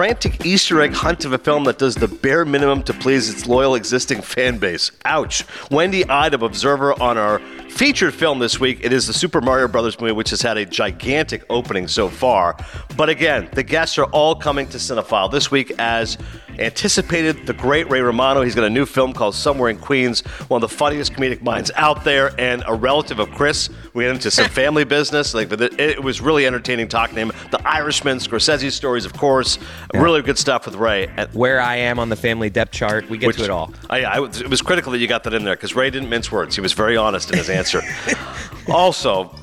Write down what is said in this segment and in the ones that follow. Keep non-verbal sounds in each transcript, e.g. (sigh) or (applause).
frantic Easter egg hunt of a film that does the bare minimum to please its loyal existing fan base. Ouch. Wendy Ide, Observer, on our featured film this week. It is the Super Mario Brothers movie, which has had a gigantic opening so far. But again, the guests are all coming to Cinephile this week as anticipated. The great Ray Romano. He's got a new film called Somewhere in Queens, one of the funniest comedic minds out there, and a relative of Chris. We went into some (laughs) family business. Like it, was really entertaining talking to him. The Irishman, Scorsese stories, of course. Really good stuff with Ray. And, Where I am on the family depth chart, we get which- to it all. I, I, it was critical that you got that in there because Ray didn't mince words. He was very honest in his answer. (laughs) also,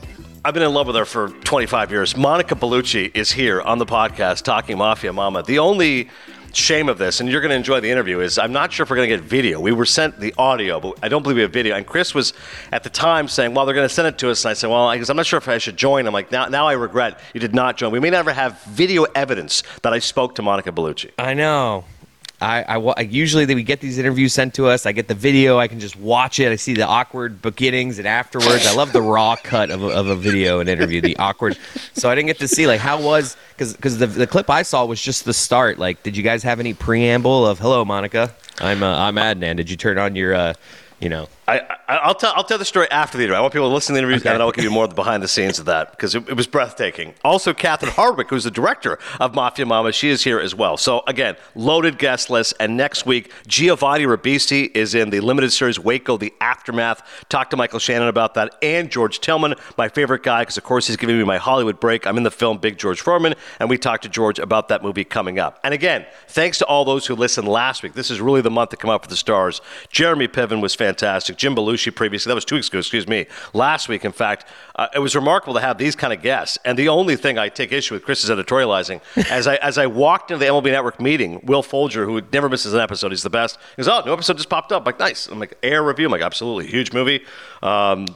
I've been in love with her for 25 years. Monica Bellucci is here on the podcast talking Mafia Mamma. The only shame of this, and you're going to enjoy the interview, is I'm not sure if we're going to get video. We were sent the audio, but I don't believe we have video. And Chris was at the time saying, "Well, they're going to send it to us." And I said, "Well, I guess I'm not sure if I should join." I'm like, "Now, now I regret you did not join. We may never have video evidence that I spoke to Monica Bellucci." I know. I, I, I usually we get these interviews sent to us. I get the video. I can just watch it. I see the awkward beginnings and afterwards. I love the raw cut of a, of a video and interview. The awkward. So I didn't get to see like how was because because the the clip I saw was just the start. Like, did you guys have any preamble of "Hello, Monica"? I'm uh, I'm Adnan. Did you turn on your uh, you know? I, I, I'll tell I'll tell the story after the interview. I want people to listen to the interview, Okay. and then I'll give you more of the behind the scenes of that because it, it was breathtaking. Also, Catherine Hardwicke, who's the director of Mafia Mamma, she is here as well. So again, loaded guest list. And next week, Giovanni Ribisi is in the limited series Waco: The Aftermath. Talk to Michael Shannon about that, and George Tillman, my favorite guy, because of course he's giving me my Hollywood break. I'm in the film Big George Foreman, and we talked to George about that movie coming up. And again, thanks to all those who listened last week. This is really the month to come up for the stars. Jeremy Piven was fantastic. Jim Belushi previously. That was two weeks ago, excuse me. Last week, in fact, uh, it was remarkable to have these kind of guests. And the only thing I take issue with Chris's editorializing, (laughs) as I as I walked into the MLB Network meeting, Will Folger, who never misses an episode, he's the best. He goes, "Oh, new episode just popped up." I'm like, nice. I'm like, air review. I'm like, absolutely, huge movie. Um,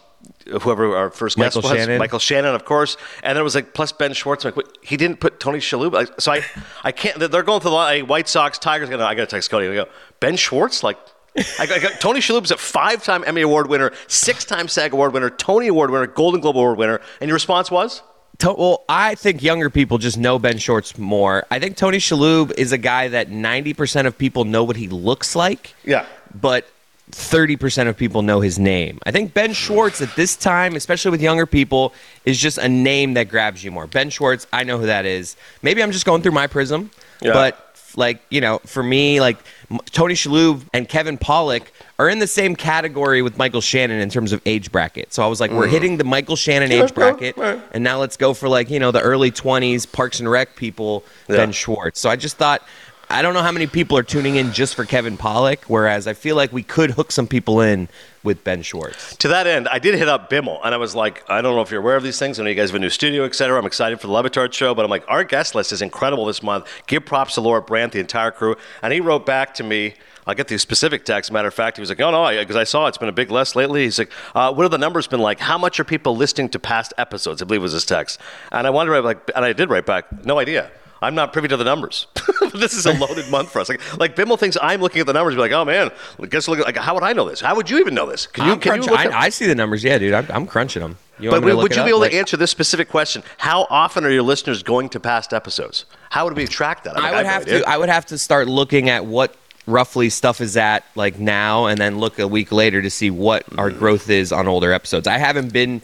whoever our first guest Michael was, Shannon. Michael Shannon, of course, and then it was like plus Ben Schwartz. I'm like, wait, he didn't put Tony Shalhoub. Like, so I, I can't. They're going through the line, White Sox, Tigers. I got to text Cote. I go, Ben Schwartz, like. I got, I got Tony Shalhoub's a five-time Emmy Award winner, six-time SAG Award winner, Tony Award winner, Golden Globe Award winner, and your response was? To- well, I think younger people just know Ben Schwartz more. I think Tony Shalhoub is a guy that 90% of people know what he looks like. Yeah. But 30% of people know his name. I think Ben Schwartz at this time, especially with younger people, is just a name that grabs you more. Ben Schwartz, I know who that is. Maybe I'm just going through my prism, Yeah. but like, you know, for me, like Tony Shalhoub and Kevin Pollak are in the same category with Michael Shannon in terms of age bracket. So I was like, we're mm. hitting the Michael Shannon age bracket, and now let's go for like, you know, the early 20s Parks and Rec people, Yeah. Ben Schwartz. So I just thought, I don't know how many people are tuning in just for Kevin Pollak, whereas I feel like we could hook some people in with Ben Schwartz. To that end, I did hit up Bimmel, and I was like, I don't know if you're aware of these things. I know you guys have a new studio, et cetera. I'm excited for the Le Batard show, but I'm like, our guest list is incredible this month. Give props to Laura Brandt, the entire crew. And he wrote back to me. I'll get the specific text. Matter of fact, he was like, "Oh no," because I saw it's been a big list lately. He's like, uh, "What have the numbers been like? How much are people listening to past episodes?" I believe was his text. And I wanted to write like, and I did write back, "No idea. I'm not privy to the numbers. (laughs) this is a loaded month for us. Like, like Bimmel thinks I'm looking at the numbers, and be like, oh man, guess look. Like, how would I know this? How would you even know this? Can you? I'm Can you look I, I see the numbers. Yeah, dude, I'm, I'm crunching them. You but want me to would would you be able Like, to answer this specific question? How often are your listeners going to past episodes? How would we track that? mean, I would have have no to. I would have to start looking at what roughly stuff is at like now, and then look a week later to see what our Mm. growth is on older episodes. I haven't been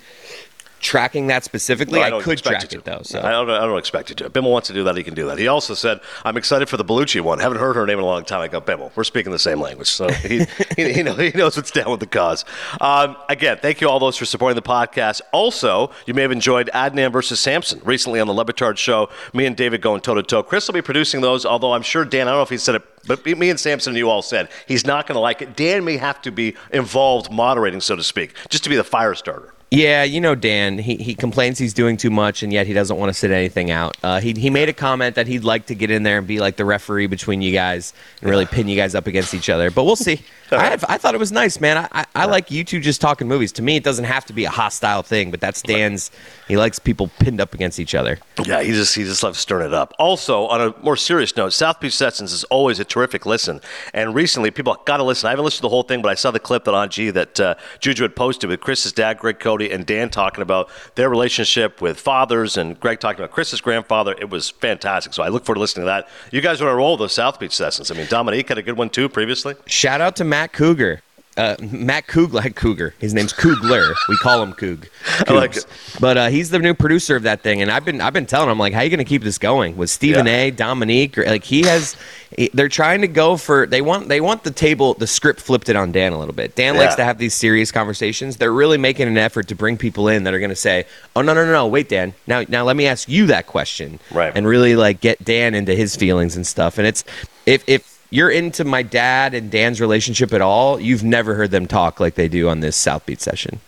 tracking that specifically. No, I, don't could track it to. though. So I don't. I don't expect you to. Bimmel wants to do that. He can do that. He also said, "I'm excited for the Bellucci one. Haven't heard her name in a long time." I go, "Bimmel, we're speaking the same language, so he (laughs) he, he, know, he knows what's down with the cause." Um, again, thank you all those for supporting the podcast. Also, you may have enjoyed Adnan versus Samson recently on the Le Batard show. Me and David going toe to toe. Chris will be producing those. Although I'm sure Dan, I don't know if he said it. But me and Samson and you all said he's not going to like it. Dan may have to be involved moderating, so to speak, just to be the fire starter. Yeah, you know Dan. He he complains he's doing too much, and yet he doesn't want to sit anything out. Uh, he he made a comment that he'd like to get in there and be like the referee between you guys and really pin you guys up against each other. But we'll see. I, have, I thought it was nice, man. I, I, I like you two just talking movies. To me, it doesn't have to be a hostile thing, but that's Dan's. He likes people pinned up against each other. Yeah, he just he just loves stirring it up. Also, on a more serious note, South Beach Sessions is always a terrific listen. And recently, people got to listen. I haven't listened to the whole thing, but I saw the clip that on G that uh, Juju had posted with Chris's dad, Greg Cote, and Dan talking about their relationship with fathers, and Greg talking about Chris's grandfather. It was fantastic. So I look forward to listening to that. You guys are on a roll those South Beach Sessions. I mean, Dominique had a good one too previously. Shout out to Matt Cougar. Uh, Matt Coogler, Cougar. His name's Coogler. We call him Coog. (laughs) I like it. But uh, he's the new producer of that thing, and I've been I've been telling him like, how are you going to keep this going with Stephen Yeah. A. Dominique? Or, like he has, he- they're trying to go for they want they want the table the script flipped it on Dan a little bit. Dan likes to have these serious conversations. They're really making an effort to bring people in that are going to say, oh no no no no wait Dan now now let me ask you that question Right. and really like get Dan into his feelings and stuff. And it's if if you're into my dad and Dan's relationship at all, you've never heard them talk like they do on this South Beach session.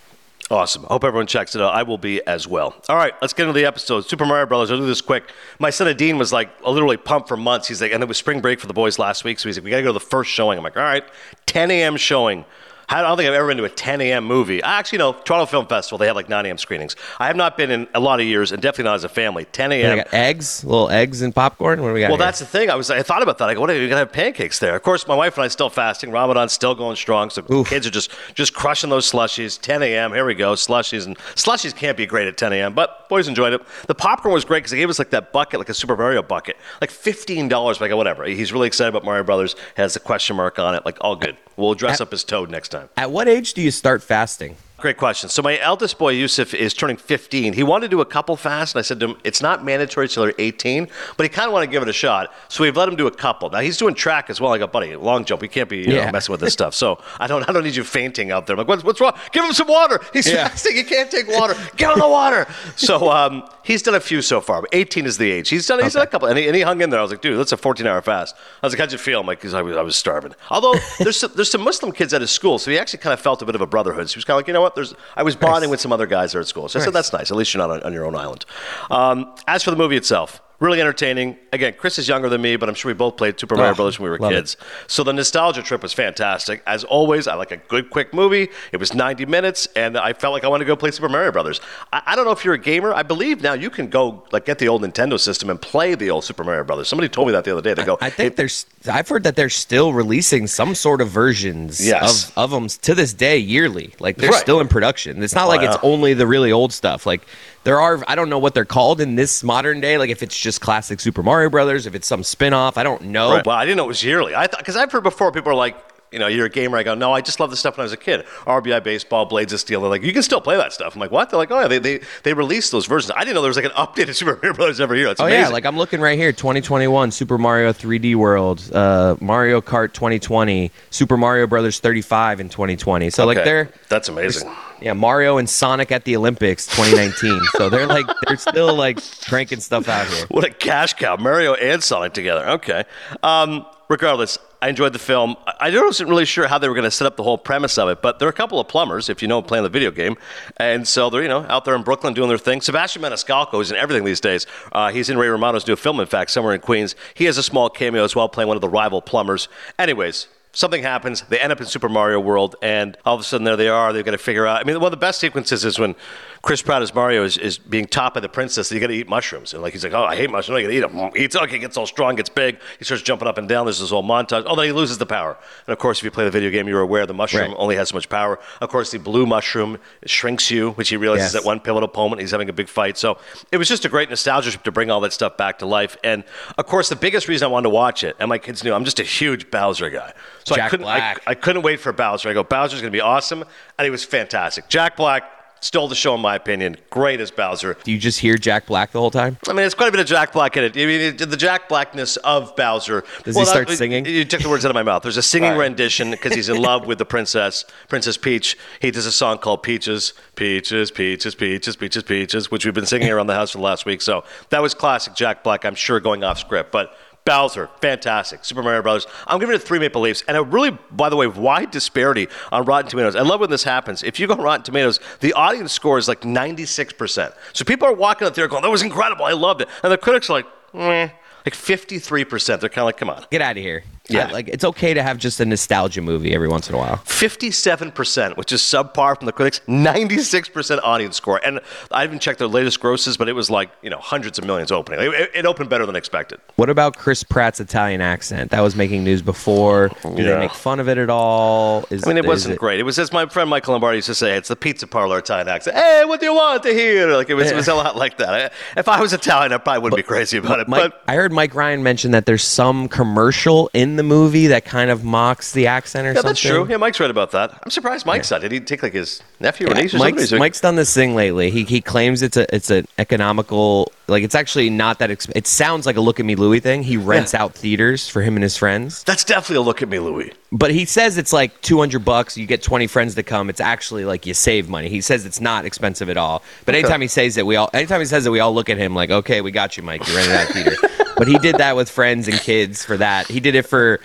Awesome. Hope everyone checks it out. I will be as well. All right, let's get into the episode. Super Mario Brothers. I'll do this quick. My son Dean was like literally pumped for months. He's like, and it was spring break for the boys last week, so he's like, we got to go to the first showing. I'm like, all right, 10 a.m. showing. I don't think I've ever been to a 10 a.m. movie. Actually, no, Toronto Film Festival, they have like 9 a.m. screenings. I have not been in a lot of years, and definitely not as a family. 10 I a.m. eggs, little eggs and popcorn. What do we got? Well, here? that's the thing. I was I thought about that. I go, what are you gonna have pancakes there? Of course, my wife and I still fasting. Ramadan's still going strong. So Oof. kids are just just crushing those slushies. 10 a.m. Here we go. Slushies and slushies can't be great at 10 a.m. But boys enjoyed it. The popcorn was great because they gave us like that bucket, like a Super Mario bucket, like fifteen dollars. But I go, whatever. He's really excited about Mario Brothers. Has a question mark on it. Like all good. We'll dress up as Toad next time. At what age do you start fasting? Great question. So my eldest boy Yusuf is turning 15. He wanted to do a couple fasts, and I said to him, "It's not mandatory till they're 18, but he kind of wanted to give it a shot." So we've let him do a couple. Now he's doing track as well. I go, buddy, long jump. We can't be Yeah. know, messing with this stuff. So I don't, I don't need you fainting out there. I'm like, what's, what's wrong? Give him some water. He's Yeah. fasting. He can't take water. Give him the water. So um, he's done a few so far. 18 is the age. He's done. He's done a couple, and he, and he hung in there. I was like, dude, that's a 14-hour fast. I was like, how'd you feel? I'm like, I was, I was starving. Although there's some, there's some Muslim kids at his school, so he actually kind of felt a bit of a brotherhood. So he was kind of like, you know what? There's I was bonding with some other guys there at school. So I said, that's nice. At least you're not on, on your own island. Um, as for the movie itself, really entertaining. Again, Chris is younger than me, but I'm sure we both played Super Mario Oh, Brothers when we were love it. kids. So the nostalgia trip was fantastic. As always, I like a good, quick movie. It was 90 minutes, and I felt like I wanted to go play Super Mario Brothers. I, I don't know if you're a gamer. I believe now you can go like get the old Nintendo system and play the old Super Mario Brothers. Somebody told me that the other day. They go, I think there's. I've heard that they're still releasing some sort of versions Yes. of of them to this day yearly. Like they're Right. still in production. It's not like it's only the really old stuff. Like there are. I don't know what they're called in this modern day. Like if it's just classic Super Mario Brothers, if it's some spin off. I don't know. Right. Well, I didn't know it was yearly. I thought because I've heard before people are like, you know, you're a gamer. I go, no, I just love the stuff when I was a kid. RBI baseball, Blades of Steel. They're like, you can still play that stuff. I'm like, what? They're like, oh yeah, they they, they released those versions. I didn't know there was like an updated (laughs) Super Mario Brothers every year. That's Oh amazing. yeah, like I'm looking right here, 2021 Super Mario 3D World, uh, Mario Kart 2020, Super Mario Brothers 35 in 2020. So like Okay. they're that's amazing. Yeah Mario and Sonic at the Olympics 2019. so they're like they're still like cranking stuff out here. What a cash cow. Mario and Sonic together. Okay. Um, regardless, I enjoyed the film. I wasn't really sure how they were going to set up the whole premise of it, but there are a couple of plumbers, if you know, playing the video game. And so they're, you know, out there in Brooklyn doing their thing. Sebastian Maniscalco is in everything these days. Uh, he's in Ray Romano's new film, in fact, somewhere in Queens. He has a small cameo as well, playing one of the rival plumbers. Anyways, something happens. They end up in Super Mario World, and all of a sudden there they are. They've got to figure out. I mean, one of the best sequences is when Chris Pratt as Mario is, is being taught by the princess you got to eat mushrooms, and like he's like, "Oh, I hate mushrooms. You got to eat them." Eats. Okay, gets all strong, gets big. He starts jumping up and down. There's this whole montage. Oh, then he loses the power. And of course, if you play the video game, you're aware the mushroom Right. only has so much power. Of course, the blue mushroom shrinks you, which he realizes Yes. at one pivotal moment he's having a big fight. So it was just a great nostalgia trip to bring all that stuff back to life. And of course, the biggest reason I wanted to watch it, and my kids knew, I'm just a huge Bowser guy. So I couldn't, I, I couldn't wait for Bowser. I go, Bowser's going to be awesome, and he was fantastic. Jack Black stole the show, in my opinion. Great as Bowser. Do you just hear Jack Black the whole time? I mean, it's quite a bit of Jack Black in it. I mean, it- the Jack Blackness of Bowser. Does he start that- singing? You took the words out of my mouth. There's a singing right. rendition because he's in (laughs) love with the princess, Princess Peach. He does a song called Peaches, Peaches, Peaches, Peaches, Peaches, Peaches, which we've been singing around the house for the last week. So that was classic Jack Black, I'm sure, going off script. But Bowser, fantastic. Super Mario Brothers. I'm giving it three Maple Leafs. And a really, by the way, wide disparity on Rotten Tomatoes. I love when this happens. If you go on Rotten Tomatoes, the audience score is like 96%. So people are walking up there going, that was incredible. I loved it. And the critics are like, meh. Like 53%. They're kind of like, come on. Get out of here. Yeah. I- like it's okay to have just a nostalgia movie every once in a while. 57%, which is subpar from the critics, 96% audience score. And I haven't checked their latest grosses, but it was like, you know, hundreds of millions opening. It, it opened better than expected. What about Chris Pratt's Italian accent? That was making news before. Do Yeah. they make fun of it at all? Is, I mean, it wasn't great. It was as my friend Michael Lombardi used to say, it's the pizza parlor Italian accent. Hey, what do you want to hear? Like, it was, it was a lot like that. I- If I was Italian, I probably wouldn't be crazy about it. Mike, but I heard Mike Ryan mention that there's some commercial in the movie that kind of mocks the accent or yeah, something. that's true. Yeah, Mike's right about that. I'm surprised Mike's said it. Did he take like his nephew or niece or something? Mike's, like- Mike's done this thing lately. He he claims it's a it's an economical like it's actually not that exp- it sounds like a look at me Louie thing. He rents out theaters for him and his friends. That's definitely a look at me, Louis. But he says it's like 200 bucks, you get 20 friends to come. It's actually like you save money. He says it's not expensive at all. But anytime he says it, we all anytime he says it, we all look at him like, "Okay, we got you, Mike. You rented out theater." but he did that with friends and kids for that. He did it for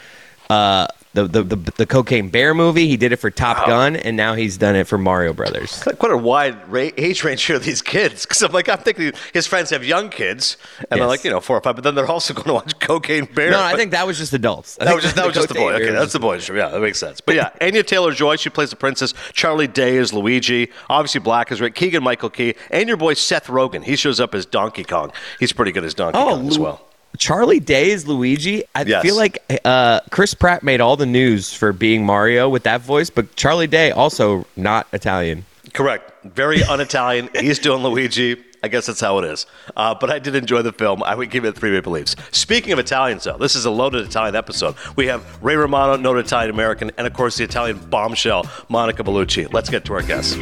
uh the, the, the, the Cocaine Bear movie. He did it for Top Gun, and now he's done it for Mario Brothers. What a wide ra- age range here of these kids. Because I'm like, I'm thinking his friends have young kids, and they're like, you know, four or five, but then they're also (laughs) going to watch Cocaine Bear. No, I think that was just adults. I That was just that was just the boy. Okay, that's the boys. Yeah, that makes sense. But yeah, (laughs) Anya Taylor Joy, she plays the princess. Charlie Day is Luigi. Obviously, Black is Rick. Keegan Michael Key, and your boy Seth Rogen. He shows up as Donkey Kong. He's pretty good as Donkey oh, Kong as well. Charlie Day is Luigi. I Yes. feel like uh, Chris Pratt made all the news for being Mario with that voice, but Charlie Day also not Italian. Correct. Very un-Italian. (laughs) He's doing Luigi. I guess that's how it is. Uh, but I did enjoy the film. I would give it three maple leaves. Speaking of Italians, though, this is a loaded Italian episode. We have Ray Romano, noted Italian American, and of course the Italian bombshell, Monica Bellucci. Let's get to our guests.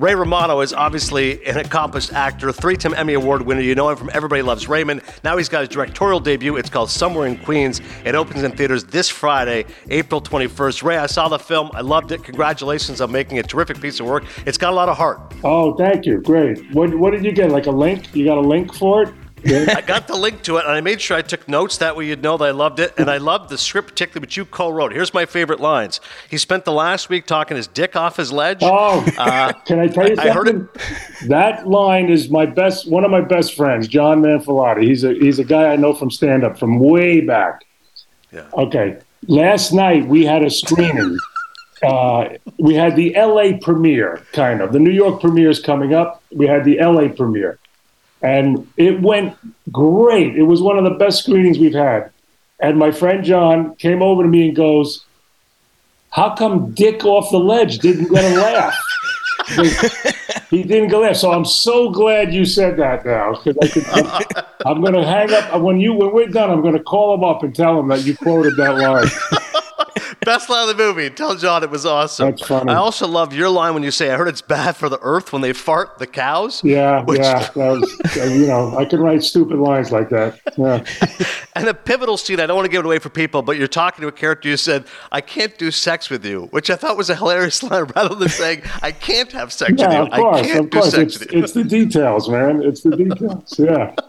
Ray Romano is obviously an accomplished actor, three-time Emmy Award winner. You know him from Everybody Loves Raymond. Now he's got his directorial debut. It's called Somewhere in Queens. It opens in theaters this Friday, April 21st. Ray, I saw the film. I loved it. Congratulations on making a terrific piece of work. It's got a lot of heart. Oh, thank you. Great. What What did you get? Like a link? You got a link for it? Yeah. I got the link to it, and I made sure I took notes. That way you'd know that I loved it. And I loved the script, particularly what you co-wrote. Here's my favorite lines. He spent the last week talking his dick off his ledge. Oh, can I tell you I heard something? That line is my best. One of my best friends, John Manfrellotti. He's a he's a guy I know from stand up from way back. Yeah. Okay. Last night we had a screening. (laughs) Uh, we had the LA premiere, kind of. The New York premiere is coming up. We had the LA premiere. And it went great. It was one of the best screenings we've had. And my friend John came over to me and goes, How come Dick off the ledge didn't get a laugh? he didn't go there. So I'm so glad you said that now. Because I I'm going to hang up when you when we're done. I'm going to call him up and tell him that you quoted that line. Best line of the movie. Tell John it was awesome. That's funny. I also love your line when you say, "I heard it's bad for the earth when they fart the cows." Yeah, Which- yeah. That was, you know, I can write stupid lines like that. Yeah. (laughs) And a pivotal scene. I don't want to give it away for people, but you're talking to a character. You said, "I can't do sex with you," which I thought was a hilarious (laughs) line, rather than saying, "I can't have sex with you." of course, I can't of do course. sex It's, with you. it's the details, man. It's the details. Yeah. (laughs)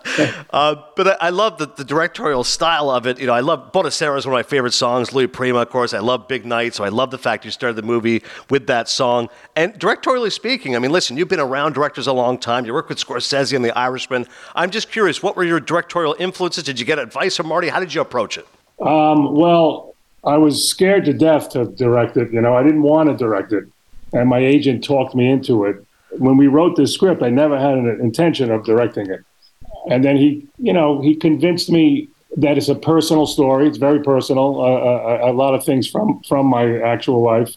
Uh, but I, I love the, the directorial style of it. You know, I love Buona Sera is one of my favorite songs. Louis Prima, of course. I love Big Night, so I love the fact you started the movie with that song. And directorially speaking, I mean, listen, you've been around directors a long time. You worked with Scorsese and The Irishman. I'm just curious, what were your directorial influences? Did you get advice from Marty? How did you approach it? Um, well, I was scared to death to direct it. You know, I didn't want to direct it, and my agent talked me into it. When we wrote this script, I never had an intention of directing it, and then he, you know, he convinced me that it's a personal story. It's very personal. Uh, a, a lot of things from from my actual life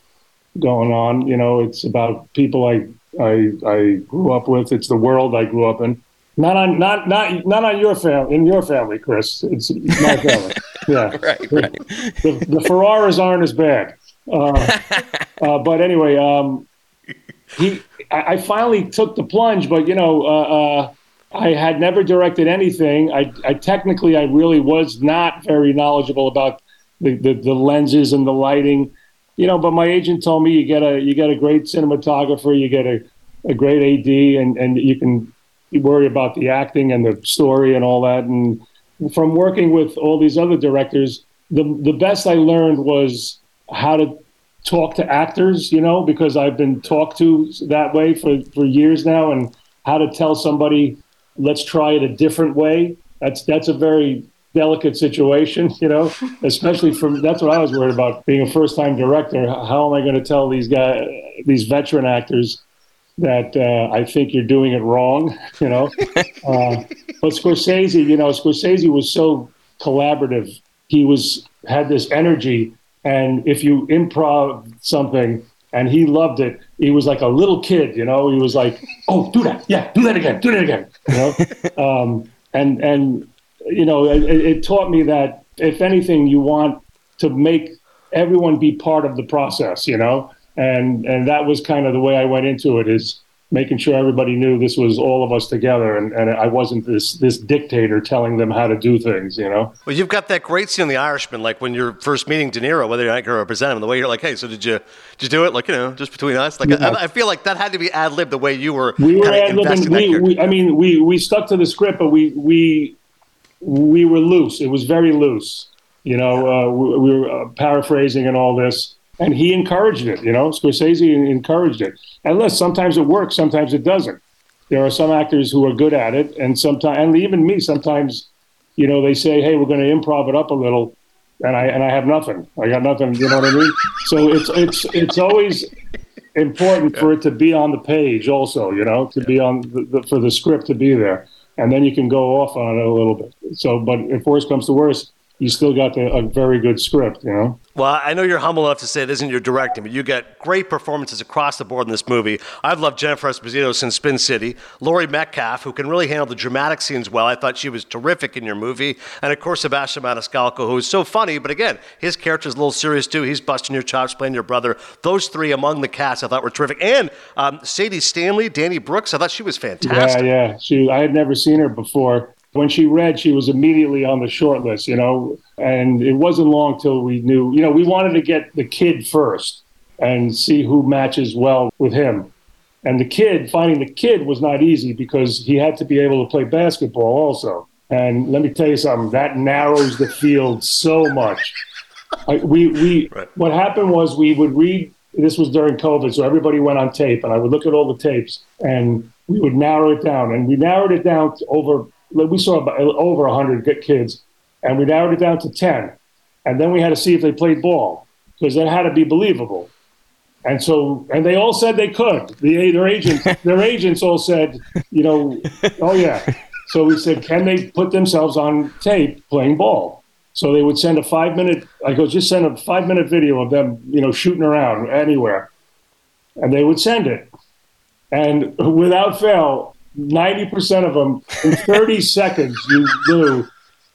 going on. You know, it's about people I I, I grew up with. It's the world I grew up in. Not on not not not on your family in your family, Chris. It's my (laughs) family. Yeah, Right, right. the, the Ferraras aren't as bad. Uh, (laughs) uh, but anyway, um, he, I, I finally took the plunge, but you know, uh, uh, I had never directed anything. I, I technically, I really was not very knowledgeable about the, the, the lenses and the lighting, you know. But my agent told me you get a you get a great cinematographer, you get a, a great AD, and and you can worry about the acting and the story and all that. And from working with all these other directors, the the best I learned was how to talk to actors, you know, because I've been talked to that way for, for years now, and how to tell somebody, let's try it a different way. That's that's a very delicate situation, (laughs) you know, especially from that's what I was worried about being a first time director. How am I going to tell these guys, these veteran actors, that uh, I think you're doing it wrong, (laughs) you know? uh, but Scorsese, you know, Scorsese was so collaborative. He was had this energy, and if you improv something and he loved it, he was like a little kid, you know. He was like, "Oh, do that, yeah, do that again, do that again," you know. (laughs) um, and and you know, it, it taught me that if anything, you want to make everyone be part of the process, you know. And and that was kind of the way I went into it is making sure everybody knew this was all of us together and, and I wasn't this this dictator telling them how to do things, you know. Well, you've got that great scene in The Irishman, like when you're first meeting De Niro, whether you're not going to represent him, the way you're like, hey, so did you did you do it? Like, you know, just between us? Like, yeah. I, I, feel like that had to be ad lib the way you were. We were ad libbing. We, we, I mean, we we stuck to the script, but we we we were loose. It was very loose. You know, uh, we, we, were uh, paraphrasing and all this, and he encouraged it. You know, Scorsese encouraged it. And sometimes it works, sometimes it doesn't. There are some actors who are good at it, and sometimes, and even me, sometimes, you know, they say, "Hey, we're going to improv it up a little," and I and I have nothing. I got nothing. You know what I mean? So it's it's it's always important for it to be on the page, also. You know, to be on the, the, for the script to be there and then you can go off on it a little bit. So, but if worse comes to worse, you still got the, a very good script, you know. Well, I know you're humble enough to say it isn't your directing, but you get great performances across the board in this movie. I've loved Jennifer Esposito since Spin City. Laurie Metcalf, who can really handle the dramatic scenes well, I thought she was terrific in your movie. And of course, Sebastian Maniscalco, who is so funny, but again, his character is a little serious too. He's busting your chops, playing your brother. Those three among the cast, I thought were terrific. And um, Sadie Stanley, Danny Brooks, I thought she was fantastic. Yeah, yeah. She, I had never seen her before when she read, she was immediately on the short list, you know. And it wasn't long till we knew, you know, we wanted to get the kid first and see who matches well with him. And the kid, finding the kid was not easy because he had to be able to play basketball also. And let me tell you something, that narrows the field so much. I, we, we, right. what happened was we would read, this was during COVID, so everybody went on tape, and I would look at all the tapes and we would narrow it down. And we narrowed it down over we saw about over 100 kids, and we narrowed it down to 10. And then we had to see if they played ball because that had to be believable. And so, and they all said they could. The, their agents, (laughs) their agents all said, you know, oh yeah. So we said, can they put themselves on tape playing ball? So they would send a five minute. I go, just send a five minute video of them, you know, shooting around anywhere, and they would send it. And without fail, 90% of them in 30 (laughs) seconds you knew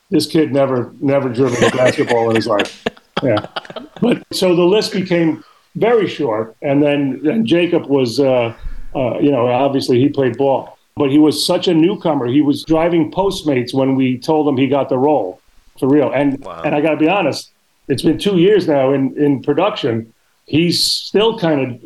this kid never never driven a basketball in his life. Yeah. But so the list became very short and then and jacob was uh, uh, you know obviously he played ball but he was such a newcomer. He was driving postmates when we told him he got the role for real. And wow. and i got to be honest it's been two years now in in production. He's still kind of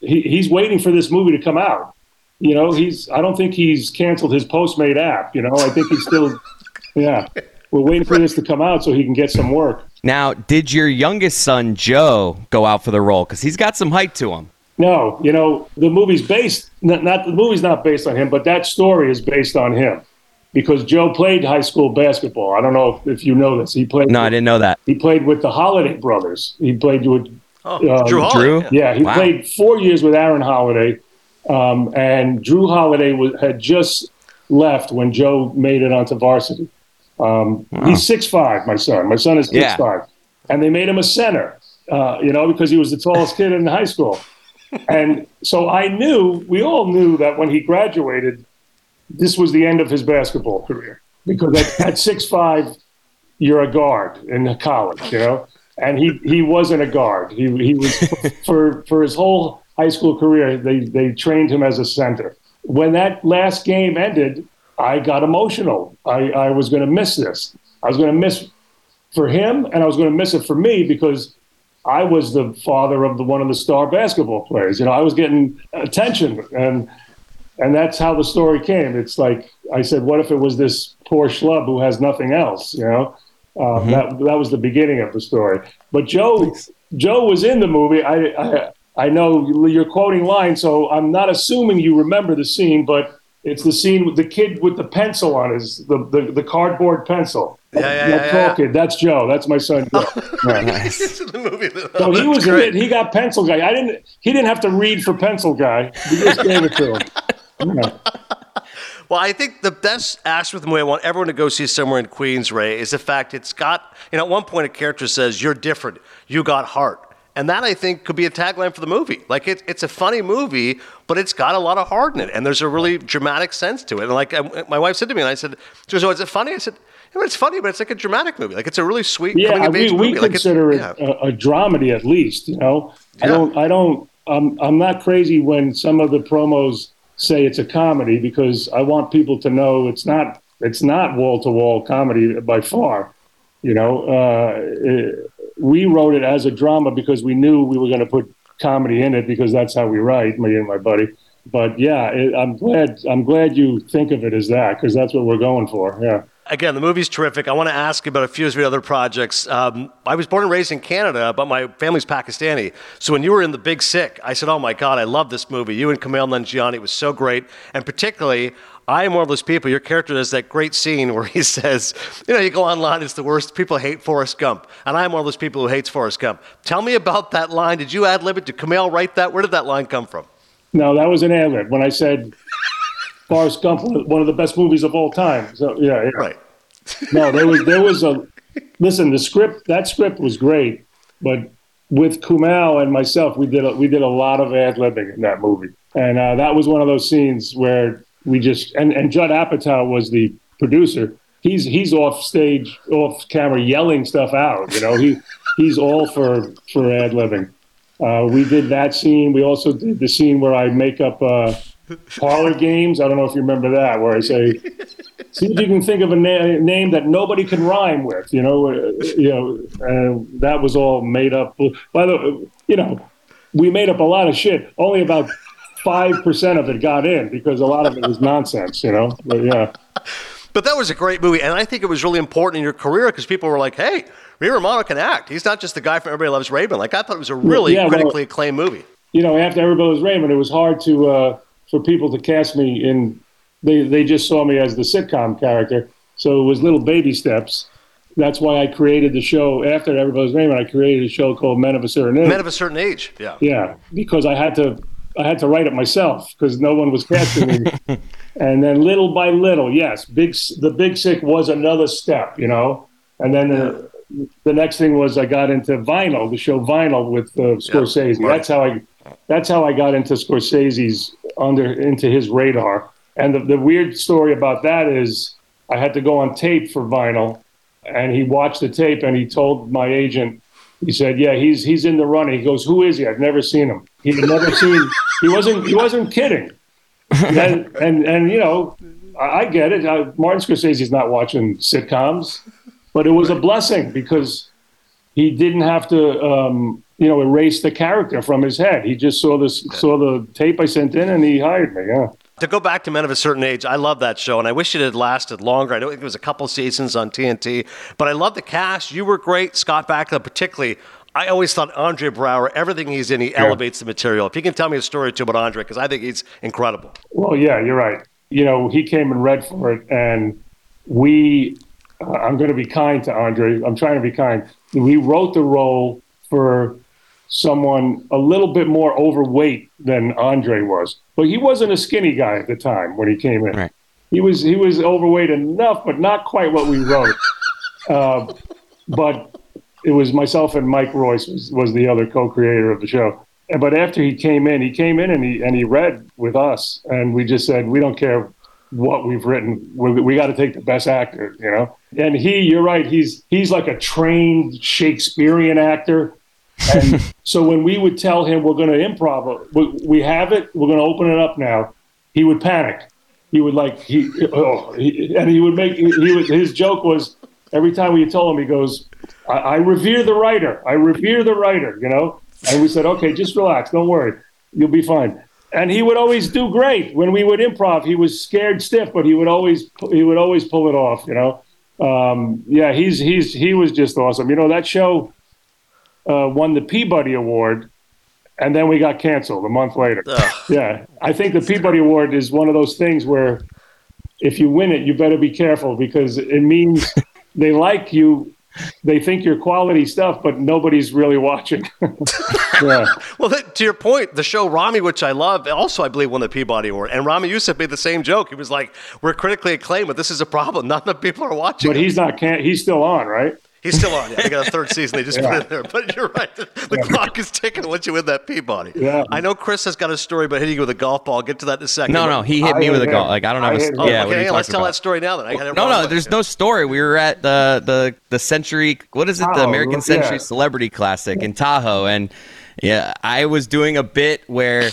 he, he's waiting for this movie to come out you know, he's. I don't think he's canceled his Postmate app. You know, I think he's still. (laughs) yeah, we're waiting for this to come out so he can get some work. Now, did your youngest son Joe go out for the role? Because he's got some height to him. No, you know, the movie's based. Not, not the movie's not based on him, but that story is based on him because Joe played high school basketball. I don't know if, if you know this. He played. No, with, I didn't know that. He played with the Holiday brothers. He played with. Oh, um, Drew Drew. Yeah, he wow. played four years with Aaron Holiday um, and Drew Holiday was, had just left when Joe made it onto varsity. Um, wow. He's six five. My son. My son is six yeah. five, and they made him a center. Uh, you know, because he was the tallest kid in high school. (laughs) And so I knew, we all knew that when he graduated, this was the end of his basketball career. Because at, at six five, you're a guard in college, you know. And he he wasn't a guard. He he was (laughs) for for his whole high school career, they, they trained him as a center. When that last game ended, I got emotional. I, I was going to miss this. I was going to miss for him, and I was going to miss it for me because I was the father of the one of the star basketball players. You know, I was getting attention, and and that's how the story came. It's like I said, what if it was this poor schlub who has nothing else? You know, uh, mm-hmm. that that was the beginning of the story. But Joe Joe was in the movie. I, I I know you're quoting lines, so I'm not assuming you remember the scene, but It's the scene with the kid with the pencil on his the the, the cardboard pencil. Yeah, yeah, that yeah, tall yeah. kid. That's Joe. That's my son Joe. (laughs) Yeah. It's in the movie. So he was great. He got pencil guy. I didn't. He didn't have to read for pencil guy. We just gave it to him. Yeah. Well, I think the best aspect of the movie I want everyone to go see somewhere in Queens, Ray, is the fact it's got, you know, at one point a character says, You're different. You got heart. And that I think could be a tagline for the movie. Like it, it's a funny movie, but it's got a lot of heart in it, and there's a really dramatic sense to it. And like um, my wife said to me, and I said, "She goes, oh, is it funny?" I said, "Yeah, it's funny, but it's like a dramatic movie. Like it's a really sweet coming Yeah, of we, age we movie. Like it's- consider it yeah. a, a dramedy at least. You know, I Yeah. don't. I don't. I'm. I'm not crazy when some of the promos say it's a comedy because I want people to know it's not. It's not wall to wall comedy by far. You know, uh, it, we wrote it as a drama because we knew we were going to put comedy in it because that's how we write, me and my buddy. But yeah, it, I'm glad. I'm glad you think of it as that because that's what we're going for. Yeah. Again, the movie's terrific. I want to ask about a few of your other projects. Um, I was born and raised in Canada, but my family's Pakistani. So when you were in The Big Sick, I said, "Oh my God, I love this movie." You and Kumail Nanjiani was so great, and particularly. I am one of those people. Your character does that great scene where he (laughs) says, "You know, you go online. It's the worst. People hate Forrest Gump, and I'm one of those people who hates Forrest Gump." Tell me about that line. Did you ad lib it? Did Kumail write that? Where did that line come from? No, that was an ad lib when I said (laughs) Forrest Gump, one of the best movies of all time. So yeah, yeah. Right. (laughs) No, there was there was a listen. The script that script was great, but with Kumail and myself, we did a, we did a lot of ad libbing in that movie, and uh, that was one of those scenes where we just and, and Judd Apatow was the producer. He's he's off stage, off camera, yelling stuff out. You know, he he's all for for ad libbing. Uh, we did that scene. We also did the scene where I make up uh, parlor games. I don't know if you remember that, where I say, "See if you can think of a na- name that nobody can rhyme with." You know, uh, you know, that was all made up. By the, you know, we made up a lot of shit. Only about five percent of it got in because a lot of it was nonsense. You know, but yeah. But that was a great movie, and I think it was really important in your career because people were like, "Hey, Ray Romano can act. He's not just the guy from Everybody Loves Raymond." Like I thought it was a really Yeah, well- critically acclaimed movie. you know, after Everybody Was Raymond, it was hard to uh, for people to cast me in. They they just saw me as the sitcom character, so it was little baby steps. That's why I created the show after Everybody Was Raymond. I created a show called Men of a Certain Age. Men of a certain age. Yeah. Yeah, because I had to I had to write it myself because no one was casting me. (laughs) and then little by little, yes, big the Big Sick was another step, you know. And then the, the next thing was I got into vinyl, the show Vinyl with uh, Scorsese. right. That's how I that's how I got into Scorsese's under into his radar. And the, the weird story about that is I had to go on tape for Vinyl, and he watched the tape and he told my agent he said, "Yeah, he's he's in the running." He goes, "Who is he? I've never seen him. He had never seen. He wasn't he wasn't kidding." And and and you know, I, I get it. Uh, Martin Scorsese's not watching sitcoms, but it was a blessing because he didn't have to, um, you know, erase the character from his head. He just saw this saw the tape I sent in, and he hired me. Yeah. To go back to Men of a Certain Age, I love that show, and I wish it had lasted longer. I know it was a couple seasons on TNT, but I love the cast. You were great, Scott Bakula, particularly. I always thought Andre Braugher, everything he's in, he elevates the material. If you can tell me a story or two about Andre, because I think he's incredible. Well, yeah, you're right. You know, he came and read for it, and we. Uh, I'm going to be kind to Andre. I'm trying to be kind. We wrote the role for someone a little bit more overweight than Andre was, but he wasn't a skinny guy at the time when he came in. Right. He was he was overweight enough, but not quite what we wrote. (laughs) uh, but it was myself and Mike Royce was, was the other co-creator of the show. But after he came in, he came in and he and he read with us, and we just said we don't care what we've written. We, we got to take the best actor, you know. And he, you're right. He's he's like a trained Shakespearean actor. And (laughs) so when we would tell him we're going to improv, we, we have it, we're going to open it up now, he would panic. He would like he, oh, he and he would make he would his joke was every time we told him he goes, I, I revere the writer, I revere the writer, you know. And we said, okay, just relax, don't worry, you'll be fine. And he would always do great when we would improv. He was scared stiff, but he would always he would always pull it off, you know. Um, yeah, he's he's he was just awesome. You know that show uh, won the Peabody Award, and then we got canceled a month later. Yeah, I think the Peabody Award is one of those things where if you win it, you better be careful because it means (laughs) they like you. They think you're quality stuff, but nobody's really watching. (laughs) yeah. (laughs) Well, th- to your point, the show Ramy, which I love, also I believe won the Peabody Award, and Ramy Youssef made the same joke. He was like, "We're critically acclaimed, but this is a problem. (laughs) Not enough people are watching." But it." he's not. Can he's still on, right? He's still on. Yeah, they got a third season. They just Yeah. put it there. But you're right. The, the clock is ticking once you win that Peabody. Yeah. I know Chris has got a story about hitting you with a golf ball. I'll get to that in a second. No, no, he hit I me hit with a golf. Like I don't I have. A, him. yeah, Oh, what are okay, you let's tell about? that story now. Then I got No, no, but- there's no story. We were at the the the Century. What is it? The American yeah. Century Celebrity Classic in Tahoe, and yeah, I was doing a bit where.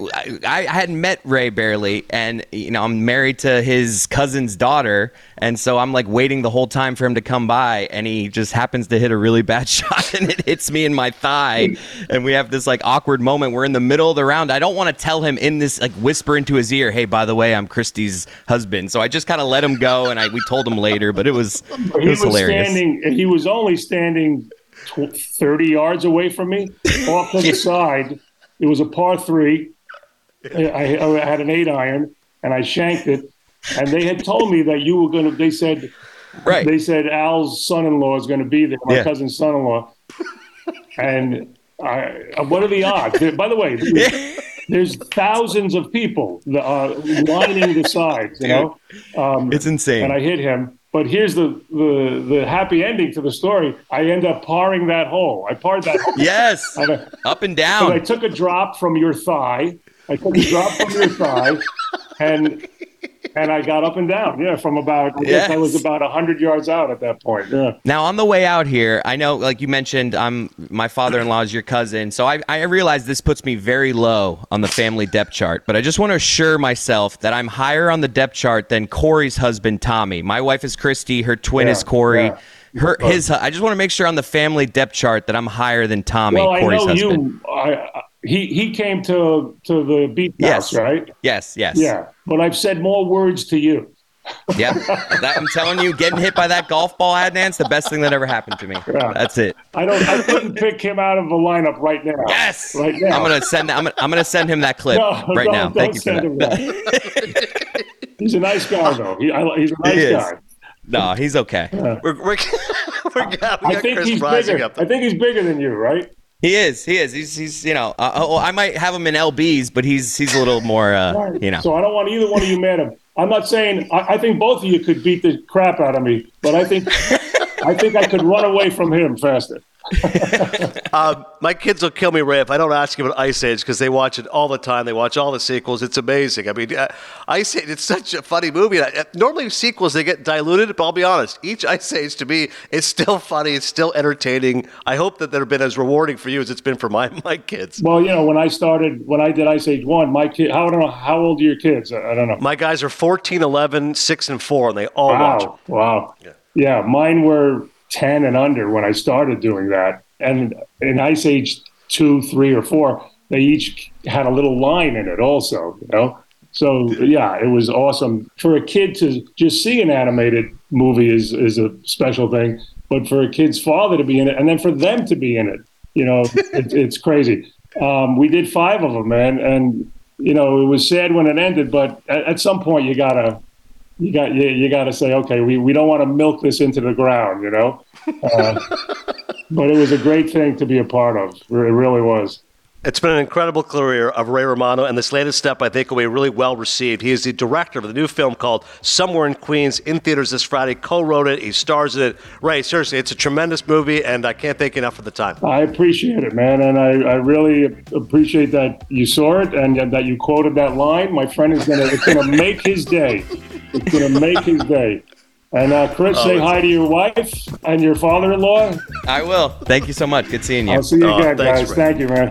I, I hadn't met Ray barely, and you know I'm married to his cousin's daughter, and so I'm like waiting the whole time for him to come by, and he just happens to hit a really bad (laughs) shot, and it hits me in my thigh, and we have this like awkward moment. We're in the middle of the round. I don't want to tell him in this like whisper into his ear, "Hey, by the way, I'm Christy's husband." So I just kind of let him go, and I we told him later, but it was it he was was hilarious. standing. He was only standing thirty yards away from me, off to the (laughs) side. It was a par three. I, I had an eight iron, and I shanked it. And they had told me that you were going to. They said Right. they said Al's son-in-law is going to be there, my Yeah. cousin's son-in-law. And I, what are the odds? By the way, (laughs) there's, there's thousands of people that are lining the sides. You know, um, It's insane. and I hit him. But here's the, the the happy ending to the story. I end up parring that hole. I parred that hole. (laughs) yes, I- up and down. I took a drop from your thigh. I took a drop from your thigh, and and I got up and down. Yeah, from about I guess I was Yes. about hundred yards out at that point. Yeah. Now on the way out here, I know, like you mentioned, I'm my father-in-law is your cousin, so I, I realize this puts me very low on the family depth chart. But I just want to assure myself that I'm higher on the depth chart than Corey's husband Tommy. My wife is Christy, her twin Yeah, is Corey. yeah. Her his. I just want to make sure on the family depth chart that I'm higher than Tommy, Well, I know husband. you. I, I, he he came to to the beach Yes. house, right? Yes, yes. Yeah, but I've said more words to you. (laughs) Yep. That, I'm telling you, getting hit by that golf ball, Adnan's the best thing that ever happened to me. Yeah. That's it. I don't. I couldn't pick him out of the lineup right now. Yes. right now. I'm gonna send. I'm gonna, I'm gonna send him that clip No, right don't- now. Thank you for that. (laughs) he's a nice guy, though. He, I, he's a nice He guy. No, he's okay. We're, we're, (laughs) we're got, we I got think Chris he's rising bigger. up. I think he's bigger than you, right? He is. He is. He's. He's. You know. Uh, oh, I might have him in lbs, but he's. He's a little more. Uh, you know. So I don't want either one of you mad at him. I'm not saying I, I think both of you could beat the crap out of me, but I think I think I could run away from him faster. (laughs) Um, my kids will kill me, Ray, if I don't ask you about Ice Age because they watch it all the time. They watch all the sequels. It's amazing. I mean, uh, Ice Age, it's such a funny movie. Uh, Normally, sequels, they get diluted, but I'll be honest. Each Ice Age, to me, is still funny. It's still entertaining. I hope that they've been as rewarding for you as it's been for my, my kids. Well, you know, when I started, when I did Ice Age One, my kid, how I don't know, how old are your kids? I, I don't know. My guys are 14, 11, 6, and 4, and they all watch them. Wow, wow. Yeah. mine were ten and under when I started doing that, and in Ice Age two, three, or four, they each had a little line in it, also. You know, so yeah, it was awesome for a kid to just see an animated movie is is a special thing, but for a kid's father to be in it, and then for them to be in it, you know, (laughs) it, it's crazy. Um, we did five of them, man, and you know, it was sad when it ended, but at, at some point you gotta you got you, you got to say okay we, we don't want to milk this into the ground you know? Uh, (laughs) but it was a great thing to be a part of. It really was It's been an incredible career of Ray Romano, and this latest step I think will be really well received. He is the director of the new film called Somewhere in Queens in theaters this Friday. Co-wrote it. He stars in it. Ray, seriously, it's a tremendous movie, and I can't thank you enough for the time. i appreciate it man and i, I really appreciate that you saw it and that you quoted that line my friend is gonna it's gonna make his day it's gonna make his day and uh, chris say it's- hi to your wife and your father-in-law I will. Thank you so much. Good seeing you. i'll see you Oh, again thanks, guys Ray. thank you man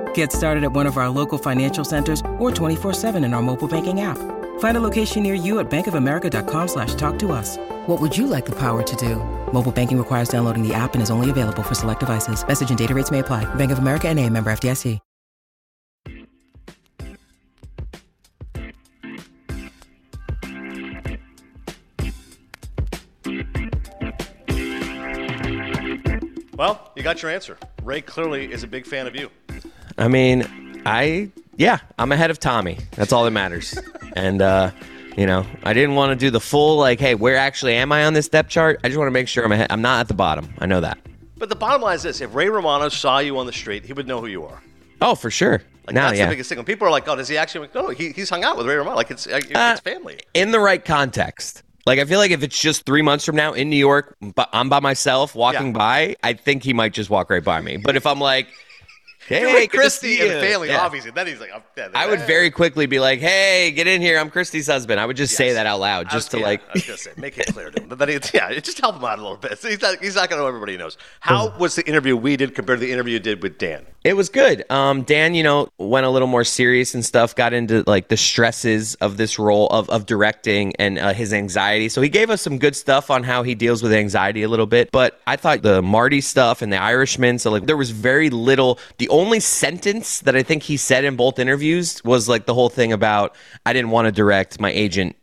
Get started at one of our local financial centers or 24-7 in our mobile banking app. Find a location near you at bankofamerica.com slash talk to us. What would you like the power to do? Mobile banking requires downloading the app and is only available for select devices. Message and data rates may apply. Bank of America and a member FDIC. Well, you got your answer. Ray clearly is a big fan of you. I mean, I yeah, I'm ahead of Tommy. That's all that matters. and uh, you know, I didn't want to do the full like, hey, where actually am I on this depth chart? I just want to make sure I'm ahead. I'm not at the bottom. I know that. But the bottom line is this: if Ray Romano saw you on the street, he would know who you are. Oh, for sure. Like now, that's yeah. the biggest thing. When people are like, "Oh, does he actually?" No, he, he's hung out with Ray Romano. Like it's it's Uh, family. in the right context. Like I feel like if it's just three months from now in New York, but I'm by myself walking Yeah. by, I think he might just walk right by me. But if I'm like, hey, Ray good to Christie see and you," family, yeah. obviously. Then he's like, yeah, I would very quickly be like, hey, get in here. I'm Christy's husband. I would just say that out loud, I was- just to yeah, like. I was say, make it clear to him. But then he, yeah, it just help him out a little bit. He's not, he's not gonna know everybody knows. How was the interview we did compared to the interview you did with Dan? It was good. Um, Dan, you know, went a little more serious and stuff. Got into like the stresses of this role of of directing and uh, his anxiety. So he gave us some good stuff on how he deals with anxiety a little bit. But I thought the Marty stuff and the Irishman. So like there was very little. The only sentence that I think he said in both interviews was like the whole thing about I didn't want to direct. My agent,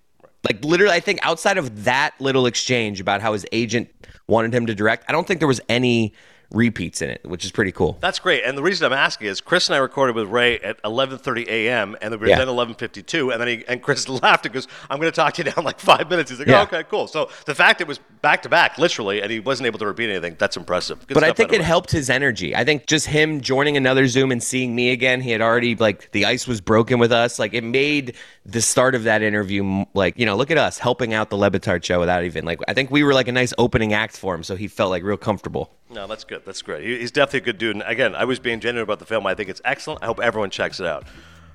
like literally, I think outside of that little exchange about how his agent wanted him to direct, I don't think there was any repeats in it, which is pretty cool. That's great. And the reason I'm asking is Chris and I recorded with Ray at 11:30 a.m. and then we were Yeah. then 11:52, and then he and Chris (laughs) laughed and goes, "I'm going to talk to you now in like five minutes." He's like, Yeah. oh, "Okay, cool." So the fact it was back to back, literally, and he wasn't able to repeat anything, that's impressive. Good but I think it helped his energy. I think just him joining another Zoom and seeing me again, he had already like the ice was broken with us. Like it made the start of that interview like you know look at us helping out the Le Batard show without even like I think we were like a nice opening act for him, so he felt like real comfortable. No, that's good. That's great. He's definitely a good dude. And again, I was being genuine about the film. I think it's excellent. I hope everyone checks it out.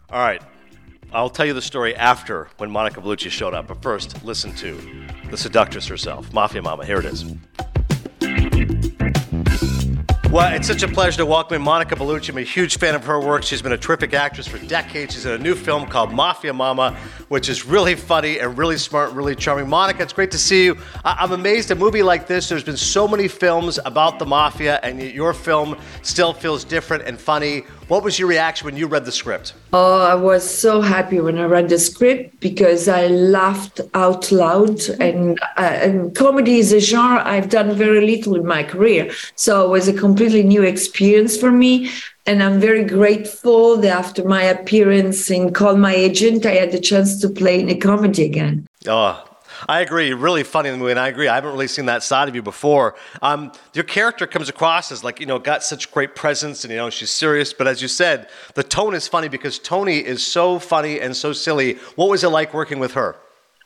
All right. I'll tell you the story after when Monica Bellucci showed up. But first, listen to the seductress herself, Mafia Mamma. Here it is. Well, it's such a pleasure to welcome in Monica Bellucci. I'm a huge fan of her work. She's been a terrific actress for decades. She's in a new film called Mafia Mamma, which is really funny and really smart, really charming. Monica, it's great to see you. I- I'm amazed a movie like this. There's been so many films about the mafia, and your film still feels different and funny. What was your reaction when you read the script? Oh, I was so happy when I read the script because I laughed out loud. And, uh, and comedy is a genre I've done very little in my career. So it was a completely new experience for me. And I'm very grateful that after my appearance in Call My Agent, I had the chance to play in a comedy again. Oh, I agree. Really funny in the movie, and I agree. I haven't really seen that side of you before. Um, your character comes across as like you know got such great presence, and you know she's serious. But as you said, the tone is funny because Toni is so funny and so silly. What was it like working with her?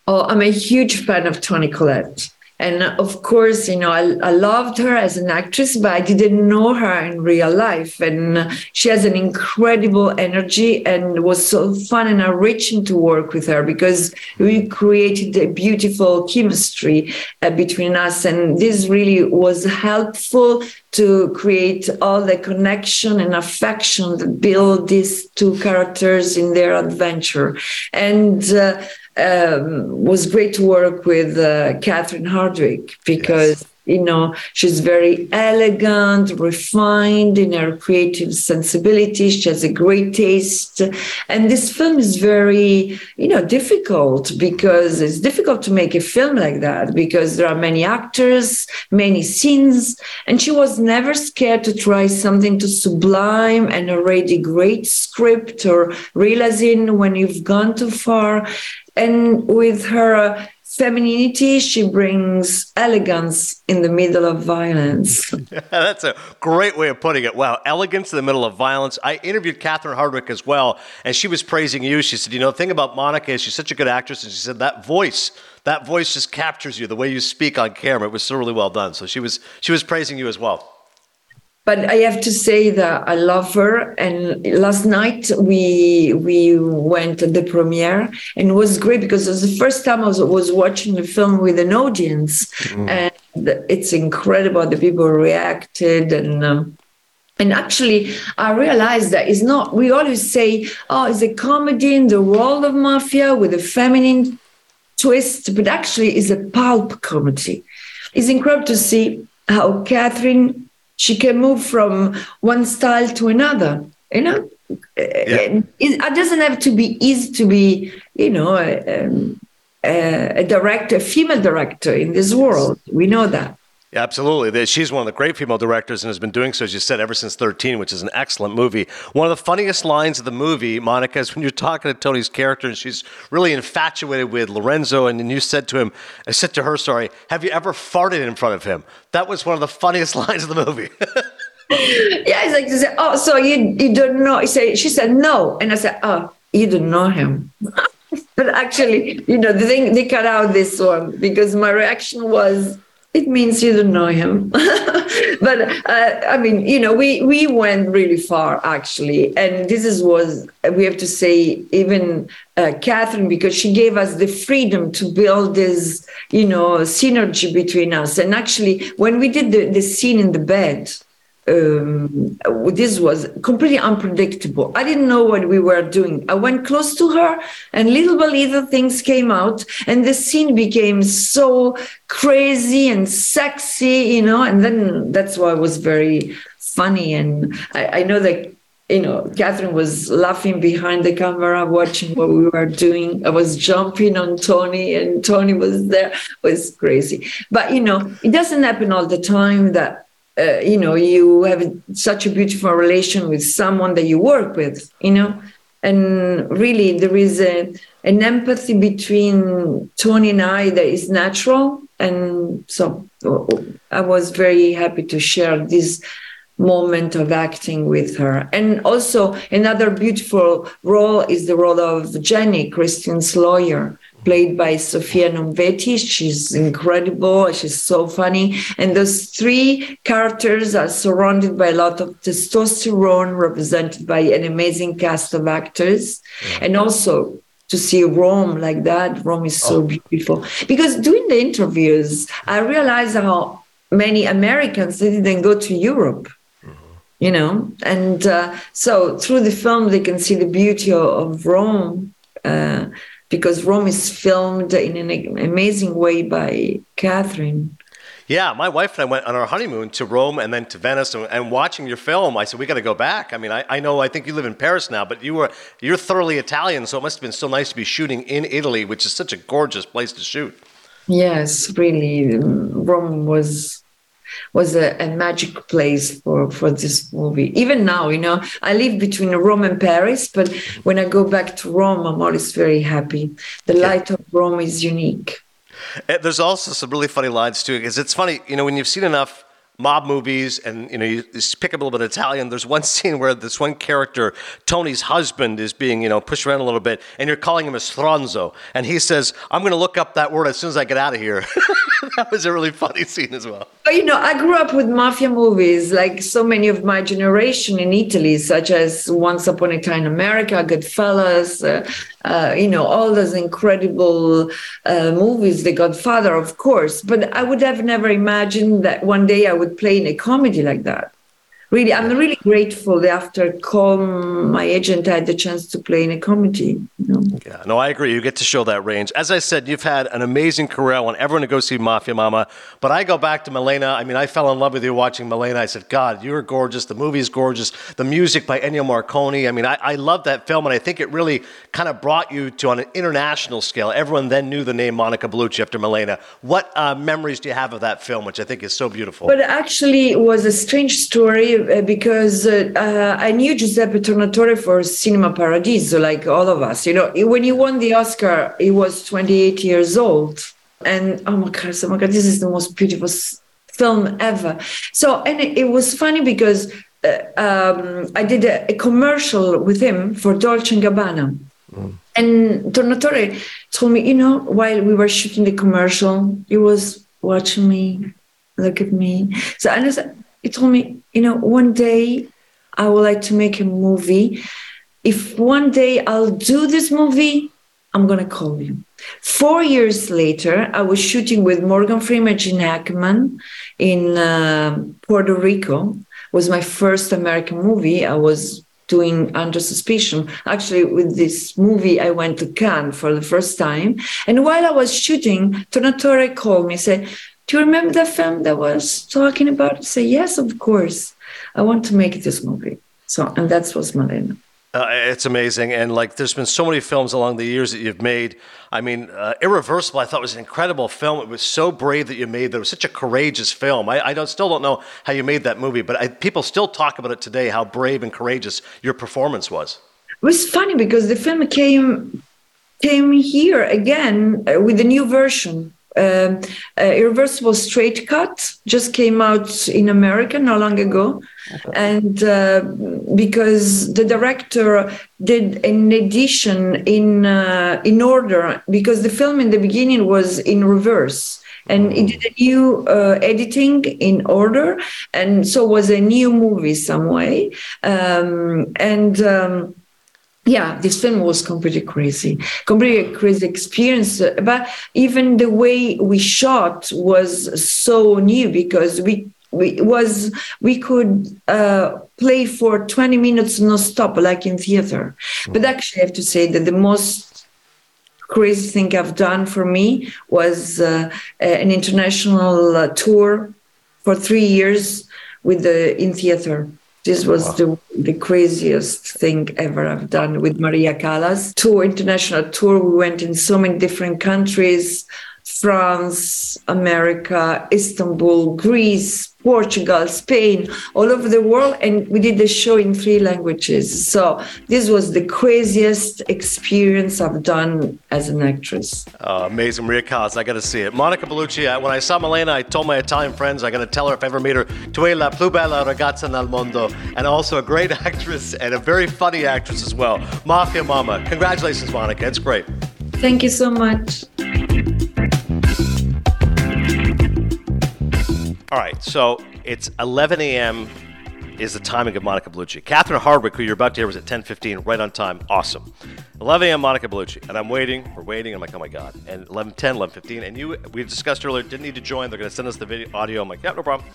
Oh, I'm a huge fan of Toni Collette. And of course, you know, I, I loved her as an actress, but I didn't know her in real life. And she has an incredible energy and was so fun and enriching to work with her because we created a beautiful chemistry uh, between us. And this really was helpful to create all the connection and affection that build these two characters in their adventure. And uh, um, was great to work with uh, Catherine Hardwicke because you know she's very elegant, refined in her creative sensibility. She has a great taste, and this film is very you know difficult because it's difficult to make a film like that because there are many actors, many scenes, and she was never scared to try something too sublime and already great script or realizing when you've gone too far and with her uh, femininity. She brings elegance in the middle of violence. (laughs) That's a great way of putting it. Wow, elegance in the middle of violence. I interviewed Catherine Hardwicke as well, and she was praising you. She said, "You know, the thing about Monica is she's such a good actress," and she said that voice, that voice just captures you. The way you speak on camera, it was so really well done. So she was she was praising you as well. But I have to say that I love her. And last night we we went to the premiere, and it was great because it was the first time I was, was watching the film with an audience, mm. and it's incredible the people reacted and. Um, and actually, I realized that it's not, we always say, oh, it's a comedy in the world of mafia with a feminine twist, but actually, it's a pulp comedy. It's incredible to see how Catherine she can move from one style to another you know? Yeah. it, doesn't have to be easy to be you know a, um, a, a director a female director in this world. We know that yeah, absolutely. She's one of the great female directors and has been doing so, as you said, ever since 13, which is an excellent movie. One of the funniest lines of the movie, Monica, is when you're talking to Toni's character and she's really infatuated with Lorenzo. And then you said to him, I said to her, sorry, have you ever farted in front of him? That was one of the funniest (laughs) lines of the movie. (laughs) yeah, it's like, say, oh, so you, you don't know. He said, she said, no. And I said, oh, you don't know him. (laughs) but actually, you know, the thing, they cut out this one because my reaction was, it means you don't know him. (laughs) but uh, I mean, you know, we we went really far actually, and this is was we have to say even uh, Catherine because she gave us the freedom to build this, you know, synergy between us. And actually, when we did the, the scene in the bed, um, this was completely unpredictable. I didn't know what we were doing. I went close to her, and little by little things came out, and the scene became so crazy and sexy, you know. And then that's why it was very funny. And I, I know that you know, Catherine was laughing behind the camera, watching what we were doing. I was jumping on Toni, and Toni was there. It was crazy. But you know, it doesn't happen all the time that uh, you know you have such a beautiful relation with someone that you work with you know? And really there is a, an empathy between toni and i that is natural. And so i was very happy to share this moment of acting with her. And also another beautiful role is the role of jenny christine's lawyer played by Sophia Nomvete. She's incredible. She's so funny. And those three characters are surrounded by a lot of testosterone, represented by an amazing cast of actors. And also to see Rome like that, Rome is so oh. beautiful. Because doing the interviews, I realized how many Americans didn't go to Europe mm-hmm. you know and uh, so through the film they can see the beauty of, rome uh, because Rome is filmed in an amazing way by Catherine. Yeah, my wife and I went on our honeymoon to Rome and then to Venice, and, and watching your film, I said we got to go back. I mean, I, I know I think you live in Paris now, but you were you're thoroughly Italian, so it must have been so nice to be shooting in Italy, which is such a gorgeous place to shoot. Yes, really, Rome was was a, a, magic place for, for this movie. Even now, you know, I live between Rome and Paris, but when I go back to Rome, I'm always very happy. The light of Rome is unique. Eh, there's also some really funny lines too, because it's funny, you know, when you've seen enough mob movies and you know you, pick up a little bit of Italian. There's one (laughs) scene where this one character, Tony's husband, is being you know pushed around a little bit, and you're calling him a stronzo, and he says, "I'm going to look up that word as soon as I get out of here." (laughs) that was a really funny scene as well. You know, I grew up with mafia movies, like so many of my generation in Italy, such as Once Upon a Time in America, Goodfellas, uh, uh, you know, all those incredible uh, movies, The Godfather, of course. But I would have never imagined that one day I would play in a comedy like that really i'm really grateful that after call my agent i had the chance to play in a comedy you know? yeah no i agree. You get to show that range. As i said you've had an amazing career. I want everyone to go see mafia mamma. But i go back to Malena i mean i fell in love with you watching Malena i said god you're gorgeous. The movie's gorgeous. The music by ennio morricone. I mean i, I love that film and i think it really kind of brought you to on an international scale. Everyone then knew the name monica bellucci after Malena what uh, memories do you have of that film which i think is so beautiful? But actually it was a strange story uh, because uh, uh, I knew Giuseppe Tornatore for Cinema Paradiso, like all of us. You know, when he won the Oscar, he was 28 years old. and oh my god, oh my god, this is the most beautiful film ever. So, and it, it was funny because uh, um, I did a, a, commercial with him for Dolce and Gabbana. Mm. And Tornatore told me, you know, while we were shooting the commercial, he was watching me, look at me. So I and he told me, you know, one day I would like to make a movie. If one day I'll do this movie, I'm gonna call you. Four years later, I was shooting with Morgan Freeman, Gene Hackman in uh, Puerto Rico. It was my first American movie. I was doing Under Suspicion. Actually, with this movie, I went to Cannes for the first time. And while I was shooting, Tornatore called me, and said, "Do you remember the film that was talking about?" Say "Yes, of course. I want to make this movie." So, and that was Malena. Uh, it's amazing, and like there's been so many films along the years that you've made. I mean, uh, Irreversible, I thought was an incredible film. It was so brave that you made. That was such a courageous film. I, I don't, still don't know how you made that movie, but I, people still talk about it today. How brave and courageous your performance was. It was funny because the film came came here again uh, with a new version um, uh, Irreversible Straight Cut just came out in America not long ago. And uh, because the director did an edition in uh, in order, because the film in the beginning was in reverse, and he did a new uh, editing in order, and so was a new movie some way, um, and. Um, yeah, this film was completely crazy, completely crazy experience. But even the way we shot was so new because we we was we could uh, play for 20 minutes no stop like in theater mm. but actually i have to say that the most crazy thing i've done for me was uh, an international uh, tour for three years with the in theater this was wow. the, the craziest thing ever I've done with Maria Callas. Tour, international tour. We went in so many different countries France, America, Istanbul, Greece, Portugal, Spain, all over the world. And we did the show in three languages. So this was the craziest experience I've done as an actress. Oh, amazing. Maria Callas, I got to see it. Monica Bellucci, when I saw Malena, I told my Italian friends I got to tell her if I ever meet her, tu è la più bella ragazza nel mondo. And also a great (laughs) actress and a very funny actress as well. Mafia Mamma. Congratulations, Monica. It's great. Thank you so much. All right, so it's 11 a.m. is the timing of Monica Bellucci. Catherine Hardwicke, who you're about to hear, was at 10:15, right on time. Awesome. 11 a.m. Monica Bellucci, and I'm waiting. We're waiting. I'm like, oh my god. And 11:10, 11:15, and you we discussed earlier didn't need to join. They're going to send us the video audio. I'm like, yeah, no problem.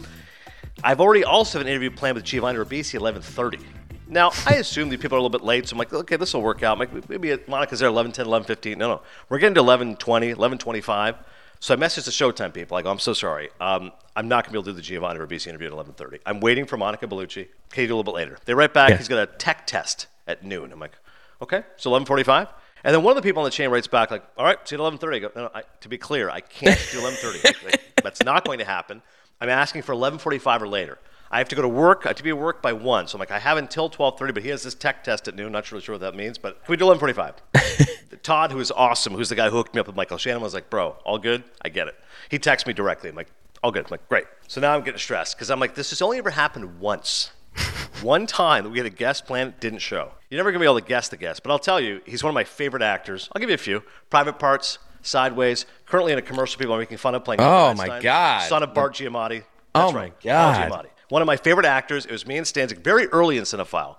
I've already also have an interview planned with Giovanni at 11:30. Now, I assume these people are a little bit late, so I'm like, okay, this will work out. I'm like, maybe Monica's there 11:10, 11:15. No, no, we're getting to 11:20, 11:25. So I messaged the Showtime people. I go, I'm so sorry. Um, I'm not going to be able to do the Giovanni Ribisi interview at 11:30. I'm waiting for Monica Bellucci. Can you do a little bit later? They write back. Yeah. He's got a tech test at noon. I'm like, okay, so 11:45. And then one of the people on the chain writes back like, all right, see you at 11:30. I go, no, no I, to be clear, I can't do 11:30. That's not going to happen. I'm asking for 11:45 or later. I have to go to work. I have to be at work by one. So I'm like, I have until 12:30, but he has this tech test at noon. Not really sure what that means, but can we do 11:45? (laughs) Todd, who is awesome, who's the guy who hooked me up with Michael Shannon, was like, bro, all good. I get it. He texts me directly. I'm like, all good. I'm like, great. So now I'm getting stressed because I'm like, this has only ever happened once. (laughs) one time that we had a guest plan, it didn't show. You're never gonna be able to guess the guest, but I'll tell you, he's one of my favorite actors. I'll give you a few. Private Parts, Sideways, currently in a commercial people are making fun of playing. Oh my God! Son of Bart Giamatti. That's oh my right. God! Bart Giamatti one of my favorite actors. It was me and Stanzik very early in Cinephile.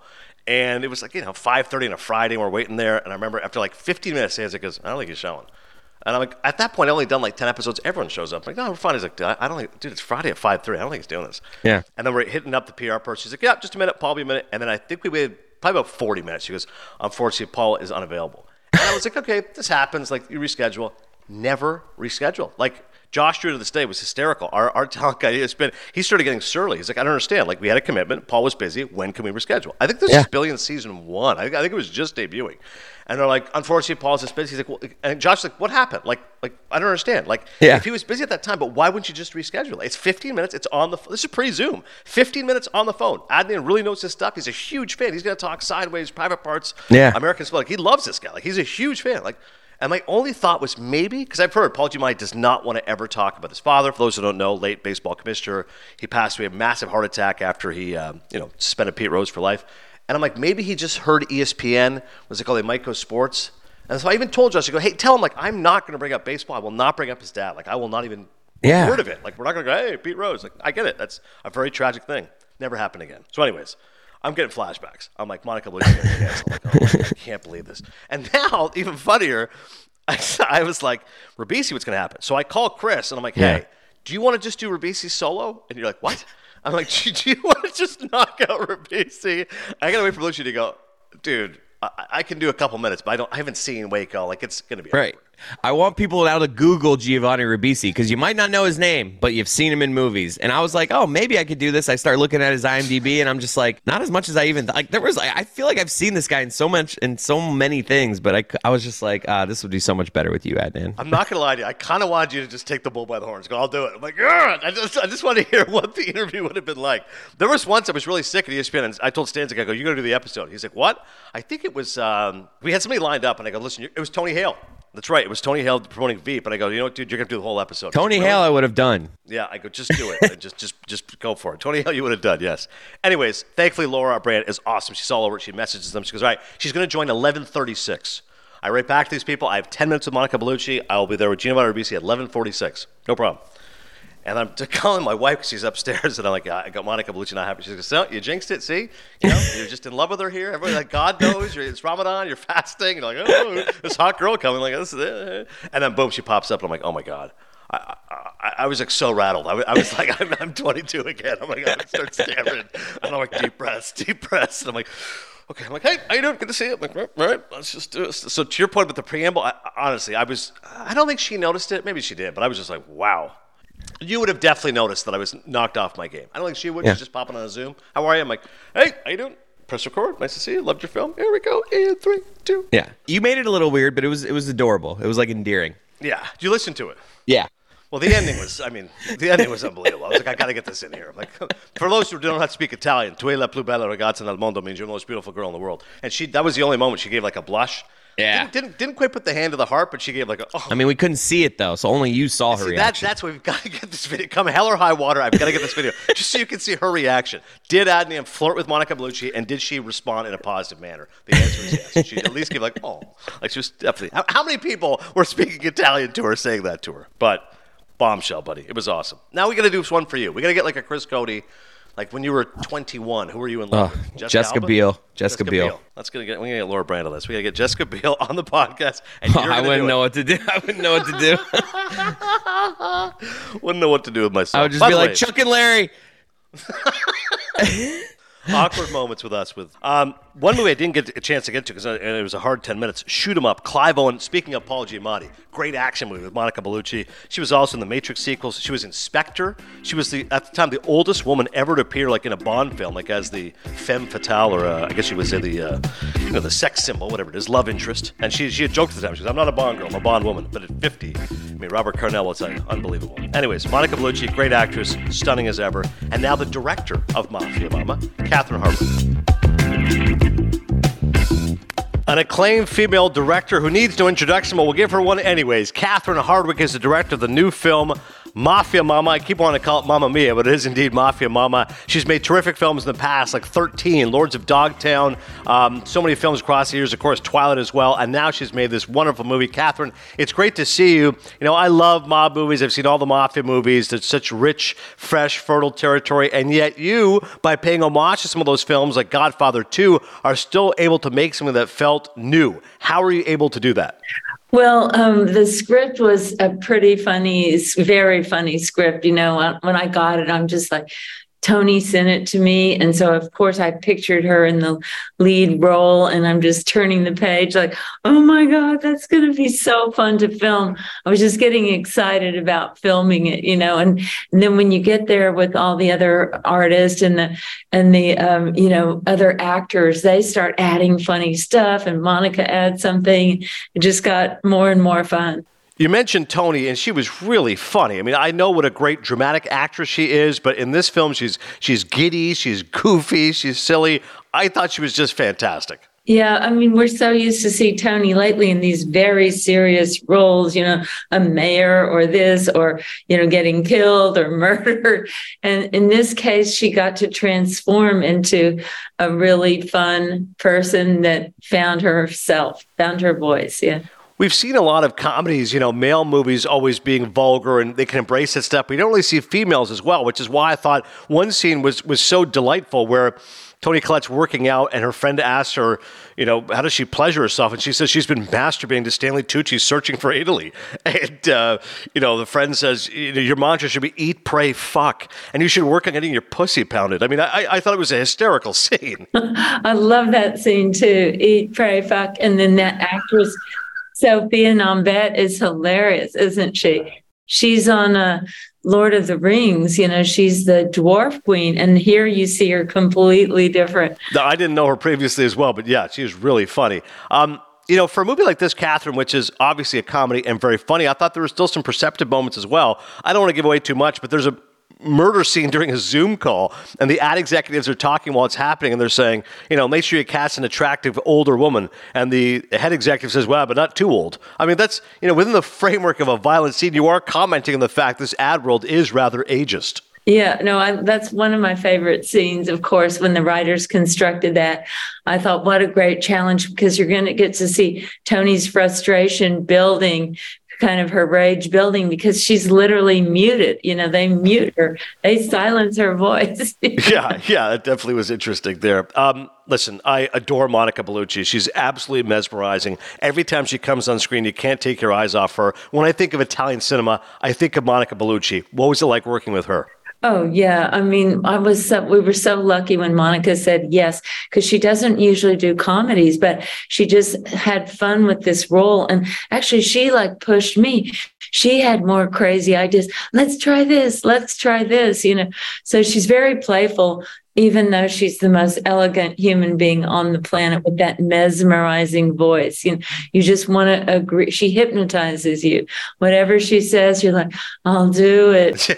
And it was like, you know, 5.30 on a Friday, and we're waiting there. And I remember after like 15 minutes, Stanzik goes, I don't think he's showing. And I'm like, at that point, I only done like 10 episodes. Everyone shows up. I'm like, no, we're fine. He's like, I don't think, dude, it's Friday at 5.30. I don't think he's doing this. Yeah. And then we're hitting up the PR person. She's like, yeah, just a minute, Paul, be a minute. And then I think we waited probably about 40 minutes. She goes, unfortunately, Paul is unavailable. And I was like, okay, this happens. Like, you reschedule. Never reschedule. Like, Josh Drew to this day was hysterical. Our, our (laughs) talent guy has been, he started getting surly. He's like, I don't understand. Like, we had a commitment. Paul was busy. When can we reschedule? I think this yeah. is Billions season one. I think, I think it was just debuting. And they're like, unfortunately, Paul's just busy. He's like, well, and Josh's like, what happened? Like, like I don't understand. Like, yeah. if he was busy at that time, but why wouldn't you just reschedule? It's 15 minutes. It's on the. This is pre-Zoom. 15 minutes on the phone. Adnan really knows his stuff. He's a huge fan. He's gonna talk sideways, private parts. Yeah. American Like, he loves this guy. Like, he's a huge fan. Like, And my only thought was maybe, because I've heard Paul Giamatti does not want to ever talk about his father. For those who don't know, late baseball commissioner, he passed away a massive heart attack after he, uh, you know, suspended Pete Rose for life. And I'm like, maybe he just heard ESPN. Was it called? They might go sports. And so I even told Josh, I go, hey, tell him like I'm not going to bring up baseball. I will not bring up his dad. Like I will not even Yeah. word of it. Like we're not going to go, hey, Pete Rose. Like I get it. That's a very tragic thing. Never happened again. So, anyways. I'm getting flashbacks. I'm like Monica Bellucci. I'm like, oh, God, I can't believe this. And now, (laughs) even funnier, (laughs) I, I was like, Ribisi, what's going to happen? So I call Chris and I'm like, hey, Yeah. do you want to just do Ribisi solo? And you're like, what? I'm like, do, (laughs) do you want to just knock out Ribisi? I got to wait for Bellucci to go, dude, I, I can do a couple minutes, but I don't. I haven't seen Waco. Like it's going to be Right. I want people now to Google Giovanni Ribisi because you might not know his name, but you've seen him in movies. And I was like, oh, maybe I could do this. I start looking at his IMDb, and I'm just like, not as much as I even like. There was, I feel like I've seen this guy in so much in so many things, but I, I was just like, ah, this would be so much better with you, Adnan. I'm not gonna lie to you. I kind of wanted you to just take the bull by the horns. Go, I'll do it. I'm like, "Ugh." I just, I just want to (laughs) hear what the interview would have been like. There was once I was really sick at ESPN, and I told Stanzik, I go, you got to do the episode. He's like, what? I think it was. Um, we had somebody lined up, and I go, listen, it was Tony Hale. That's right. It was Tony Hale promoting Veep, and I go, you know what, dude, you're gonna do the whole episode. Tony Hale? I would have done. Yeah, I go, just do it. (laughs) Just, just, just go for it. Tony Hale, you would have done, yes. Anyways, thankfully, Laura, our brand, is awesome. She's all over it. She messages them. She goes, all right, she's going to join 1136. I write back to these people. I have 10 minutes with Monica Bellucci. I will be there with Gina Ribisi at 1146. No problem. And I'm (laughs) calling my wife because she's upstairs, and I'm like, I got Monica Bellucci not happy. She goes, so, you jinxed it, see? You know, you're just in love with her here. Everybody, like, God knows, it's Ramadan, you're fasting. You're like, oh, this hot girl coming. Like, this is it. And then, boom, she pops up, and I'm like, oh my God. I, I, I was like so rattled. I, I was like, (laughs) I'm, I'm 22 again. Oh I'm like, I start stammering. And I'm like, deep breaths, deep breaths. And I'm like, okay. I'm like, hey, how you doing? Good to see you. I'm like, all right, let's just do this. So to your point about the preamble, I, honestly, I was, I don't think she noticed it. Maybe she did, but I was just like, wow. You would have definitely noticed that I was knocked off my game. I don't think she would. Yeah. She's just popping on a Zoom. How are you? I'm like, hey, how you doing? Press record. Nice to see you. Loved your film. Here we go. In three, two. Yeah, you made it a little weird, but it was it was adorable. It was like endearing. Yeah. Did you listen to it? Yeah. Well, the ending was, I mean, the ending was unbelievable. I was like, I got to get this in here. I'm like, (laughs) for those who don't have to speak Italian, tu è la più bella ragazza nel mondo means you're the most beautiful girl in the world. And she, that was the only moment she gave like a blush. Yeah. Didn't, didn't, didn't quite put the hand to the heart, but she gave like a, oh. I mean, we couldn't see it though, so only you saw her See, that, that's why we've got to get this video. Come hell or high water, I've got to get this video (laughs) just so you can see her reaction. Did Adnan flirt with Monica Bellucci, and did she respond in a positive manner? The answer is yes. She at least gave like, oh, like she was definitely. How, how many people were speaking Italian to her, saying that to her? But bombshell, buddy, it was awesome. Now we got to do one for you. We got to get like a Chris Cote. Like when you were 21, who were you in love Oh, with? Jessica Alba? Biel. Jessica Biel. Let's gonna get. We're gonna get Laura Brand on this. We gotta get Jessica Biel on the podcast. And Oh, (laughs) (laughs) I wouldn't know what to do. I wouldn't know what to do. Wouldn't know what to do with myself. I would just By be like way, Chuck and Larry. (laughs) awkward moments with us. With um, one movie I didn't get a chance to get to because it was a hard ten minutes. Shoot 'em up. Clive Owen. Speaking of Paul Giamatti, great action movie with Monica Bellucci. She was also in the Matrix sequels. She was Inspector. She was the at the time the oldest woman ever to appear like in a Bond film, like as the femme fatale, or uh, I guess she was in the uh, you know the sex symbol, whatever it is, love interest. And she she had joked at the time. She goes, "I'm not a Bond girl. I'm a Bond woman." But at 50, I mean Robert Carnell was uh, unbelievable. Anyways, Monica Bellucci, great actress, stunning as ever, and now the director of Mafia Mamma, Catherine Hardwicke. An acclaimed female director who needs no introduction, but we'll give her one anyways. Catherine Hardwicke is the director of the new film Mafia Mamma. I keep wanting to call it Mamma Mia, but it is indeed Mafia Mamma. She's made terrific films in the past, like 13, Lords of Dogtown, um, so many films across the years, of course, Twilight as well, and now she's made this wonderful movie. Catherine, it's great to see you. You know, I love mob movies. I've seen all the Mafia movies. It's such rich, fresh, fertile territory, and yet you, by paying homage to some of those films like Godfather 2, are still able to make something that felt new. How are you able to do that? Well, um, the script was a pretty funny, very funny script. You know, when- when I got it, I'm just like, Toni sent it to me. And so, of course, I pictured her in the lead role, and I'm just turning the page like, oh my God, that's going to be so fun to film. I was just getting excited about filming it, you know. And, and then when you get there with all the other artists and the, and the, um, you know, other actors, they start adding funny stuff, and Monica adds something. It just got more and more fun. You mentioned Toni, and she was really funny. I mean, I know what a great dramatic actress she is, but in this film, she's she's giddy, she's goofy, she's silly. I thought she was just fantastic. Yeah, I mean, we're so used to see Toni lately in these very serious roles, you know, a mayor or this, or, you know, getting killed or (laughs) murdered. And in this case, she got to transform into a really fun person that found herself, found her voice. Yeah. We've seen a lot of comedies, you know, male movies always being vulgar and they can embrace that stuff. We don't really see females as well, which is why I thought one scene was was so delightful where Toni Collette's working out, and her friend asks her, you know, how does she pleasure herself? And she says she's been masturbating to Stanley Tucci, searching for Italy. (laughs) And, uh, you know, the friend says, you know, your mantra should be eat, pray, fuck. And you should work on getting your pussy pounded. I mean, I, I thought it was a hysterical (laughs) scene. (laughs) I love that scene too. Eat, pray, fuck. And then that actress, Sophia Nomvete, is hilarious, isn't she? She's on a Lord of the Rings, you know, she's the dwarf queen, and here you see her completely different. I didn't know her previously as well, but yeah, she was really funny. Um, you know, for a movie like this, Catherine, which is obviously a comedy and very funny, I thought there were still some perceptive moments as well. I don't want to give away too much, but there's a murder scene during a Zoom call, and the ad executives are talking while it's happening, and they're saying, you know, make sure you cast an attractive older woman. And the head executive says, well, but not too old. I mean, that's, you know, within the framework of a violent scene, you are commenting on the fact this ad world is rather ageist. Yeah, no, I, that's one of my favorite scenes, of course, when the writers constructed that. I thought, what a great challenge because you're going to get to see Toni's frustration building kind of her rage building because she's literally muted. You know, they mute her, they silence her voice. (laughs) yeah, yeah, it definitely was interesting there. Um, listen, I adore Monica Bellucci. She's absolutely mesmerizing. Every time she comes on screen, you can't take your eyes off her. When I think of Italian cinema, I think of Monica Bellucci. What was it like working with her? Oh yeah, I mean, I was so, we were so lucky when Monica said yes because she doesn't usually do comedies, but she just had fun with this role, and actually, she like pushed me. She had more crazy ideas. Let's try this. Let's try this. You know, so she's very playful even though she's the most elegant human being on the planet with that mesmerizing voice. You know, you just want to agree. She hypnotizes you. Whatever she says, you're like, I'll do it.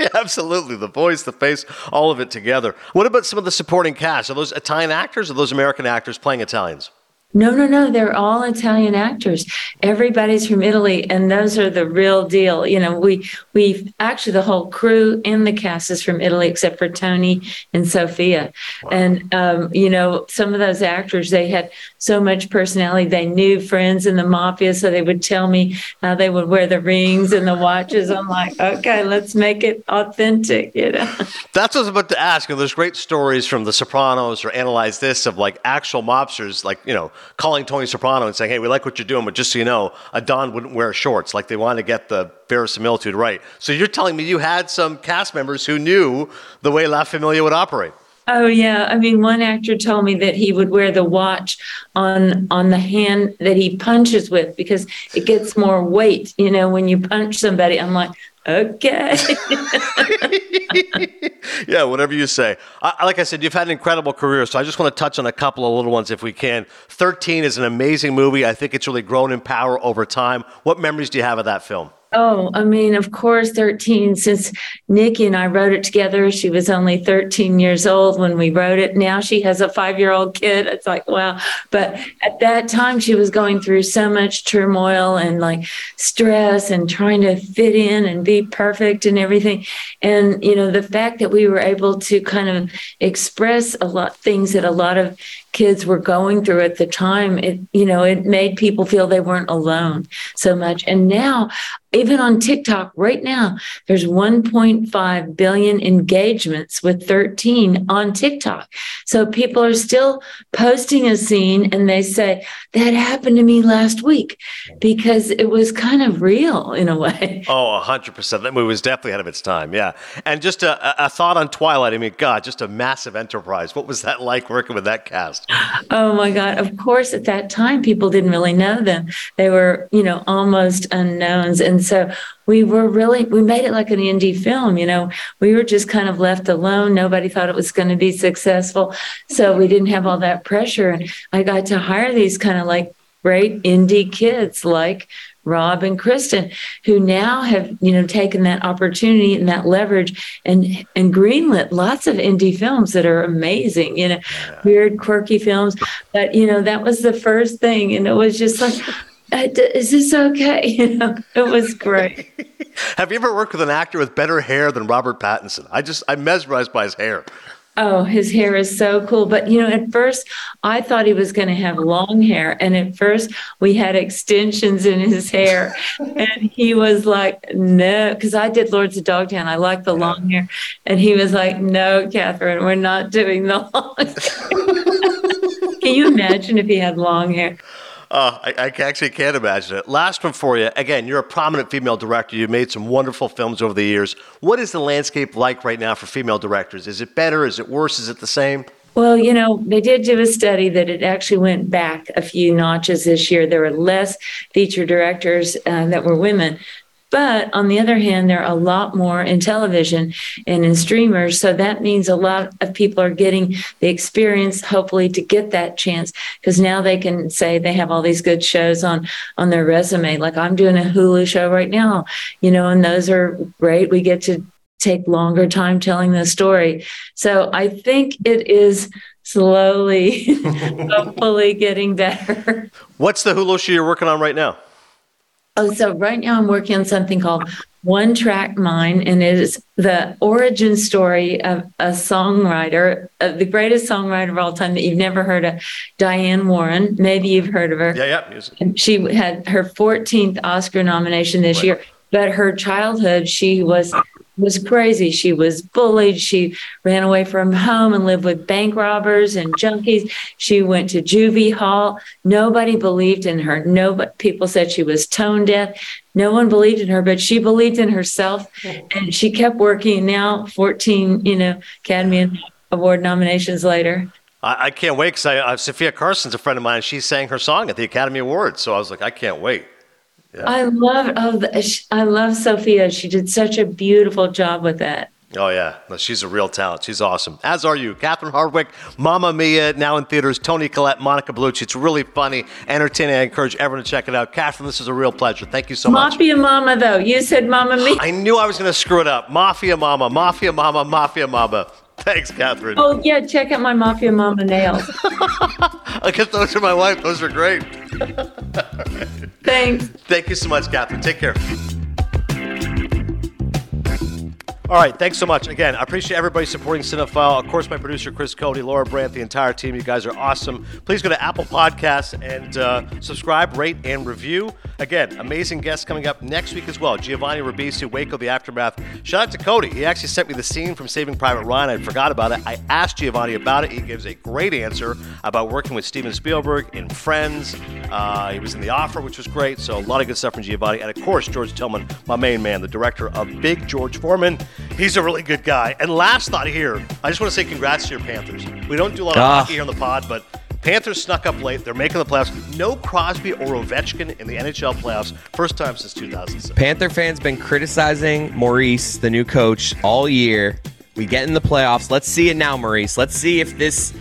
(laughs) Absolutely. The voice, the face, all of it together. What about some of the supporting cast? Are those Italian actors or those American actors playing Italians? No, no, no. They're all Italian actors. Everybody's from Italy, and those are the real deal. You know, we we actually the whole crew and the cast is from Italy, except for Toni and Sophia. Wow. And um, you know, some of those actors they had so much personality. They knew friends in the mafia, so they would tell me how they would wear the rings and the watches. I'm like, okay, let's make it authentic. You know. (laughs) That's what I was about to ask. And there's great stories from The Sopranos or Analyze This of like actual mobsters, like you know calling Tony Soprano and saying, "Hey, we like what you're doing, but just so you know, a Don wouldn't wear shorts." Like they want to get the verisimilitude right. So you're telling me you had some cast members who knew the way La Familia would operate. Oh yeah, I mean, one actor told me that he would wear the watch on on the hand that he punches with because it gets more weight. You know, when you punch somebody, I'm like, okay. (laughs) yeah, whatever you say. I, like I said, you've had an incredible career, so I just want to touch on a couple of little ones if we can. 13 is an amazing movie. I think it's really grown in power over time. What memories do you have of that film? Oh, I mean, of course, 13. Since Nikki and I wrote it together, she was only 13 years old when we wrote it. Now she has a five year old kid. It's like, wow. But at that time, she was going through so much turmoil and like stress and trying to fit in and be perfect and everything. And, you know, the fact that we were able to kind of express a lot things that a lot of kids were going through at the time, it, you know, it made people feel they weren't alone so much. And now, even on TikTok right now, there's 1.5 billion engagements with 13 on TikTok. So people are still posting a scene and they say, that happened to me last week because it was kind of real in a way. (laughs) Oh, 100%. That movie was definitely ahead of its time. Yeah. And just a, a thought on Twilight. I mean, God, just a massive enterprise. What was that like working with that cast? Oh my God. Of course, at that time, people didn't really know them. They were, you know, almost unknowns. And so we were really, we made it like an indie film, you know, we were just kind of left alone. Nobody thought it was going to be successful. So we didn't have all that pressure. And I got to hire these kind of like great indie kids like Rob and Kristen, who now have, you know, taken that opportunity and that leverage and and greenlit lots of indie films that are amazing, you know, yeah. weird, quirky films. But you know, that was the first thing, and it was just like. Uh, is this okay? (laughs) You know, it was great. (laughs) Have you ever worked with an actor with better hair than Robert Pattinson? I just I'm mesmerized by his hair. Oh, his hair is so cool. But, you know, at first I thought he was going to have long hair. And at first we had extensions in his hair. (laughs) and he was like, no, because I did Lords of Dogtown. I like the long hair. And he was like, no, Catherine, we're not doing the long hair. (laughs) Can you imagine if he had long hair? Uh, I, I, actually can't imagine it. Last one for you. Again, you're a prominent female director. You've made some wonderful films over the years. What is the landscape like right now for female directors? Is it better? Is it worse? Is it the same? Well, you know, they did do a study that it actually went back a few notches this year. There were less feature directors uh, that were women. But on the other hand, there are a lot more in television and in streamers. So that means a lot of people are getting the experience, hopefully, to get that chance because now they can say they have all these good shows on on their resume. Like I'm doing a Hulu show right now, you know, and those are great. We get to take longer time telling the story. So I think it is slowly, (laughs) (laughs) hopefully, getting better. What's the Hulu show you're working on right now? Oh, so right now I'm working on something called One Track Mind, and it is the origin story of a songwriter, uh, the greatest songwriter of all time that you've never heard of, Diane Warren. Maybe you've heard of her. Yeah, yeah. She had her 14th Oscar nomination this right. year, but her childhood, she was was crazy. She was bullied. She ran away from home and lived with bank robbers and junkies. She went to juvie hall. Nobody believed in her. Nobody people said she was tone deaf. No one believed in her, but she believed in herself and she kept working. Now 14, you know, Academy Award nominations later. I, I can't wait because uh, Sofia Carson's a friend of mine. She sang her song at the Academy Awards. So I was like, I can't wait. Yeah. I love oh the, uh, I love Sophia. She did such a beautiful job with that. Oh yeah, no, she's a real talent. She's awesome. As are you, Catherine Hardwicke, Mamma Mia, now in theaters. Toni Collette, Monica Bellucci. It's really funny, entertaining. I encourage everyone to check it out. Catherine, this is a real pleasure. Thank you so much. Mafia Mamma, though you said Mama Mia. I knew I was going to screw it up. Mafia Mamma, Mafia Mamma, Mafia Mamma. (laughs) Thanks, Catherine. Oh yeah, check out my Mafia Mamma nails. (laughs) I guess those are my wife. Those are great. (laughs) Thanks. Thank you so much, Catherine. Take care. All right, thanks so much. Again, I appreciate everybody supporting Cinephile. Of course, my producer, Chris Cote, Laura Brandt, the entire team. You guys are awesome. Please go to Apple Podcasts and uh, subscribe, rate, and review. Again, amazing guests coming up next week as well. Giovanni Ribisi, Waco, The Aftermath. Shout out to Cote. He actually sent me the scene from Saving Private Ryan. I forgot about it. I asked Giovanni about it. He gives a great answer about working with Steven Spielberg in Friends. Uh, he was in The Offer, which was great. So a lot of good stuff from Giovanni. And of course, George Tillman, my main man, the director of Big George Foreman. He's a really good guy. And last thought here, I just want to say congrats to your Panthers. We don't do a lot of ah. hockey here on the pod, but Panthers snuck up late. They're making the playoffs. No Crosby or Ovechkin in the NHL playoffs. First time since 2006. Panther fans been criticizing Maurice, the new coach, all year. We get in the playoffs. Let's see it now, Maurice. Let's see if this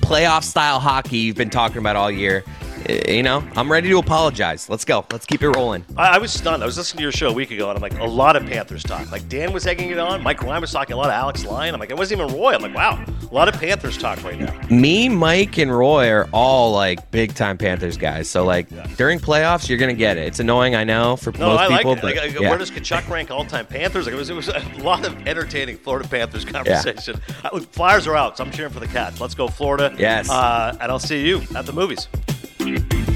playoff style hockey you've been talking about all year you know, I'm ready to apologize. Let's go. Let's keep it rolling. I, I, was stunned. I was listening to your show a week ago, and I'm like, a lot of Panthers talk. Like Dan was egging it on. Mike Ryan was talking a lot of Alex Lyon. I'm like, it wasn't even Roy. I'm like, wow, a lot of Panthers talk right now. Me, Mike, and Roy are all like big time Panthers guys. So like yeah. during playoffs, you're gonna get it. It's annoying, I know, for no, most I people. Like but, like, yeah. Where does Tkachuk rank all time Panthers? Like, it was it was a lot of entertaining Florida Panthers conversation. Yeah. Flyers are out, so I'm cheering for the Cats. Let's go Florida. Yes. Uh, and I'll see you at the movies. Thank you.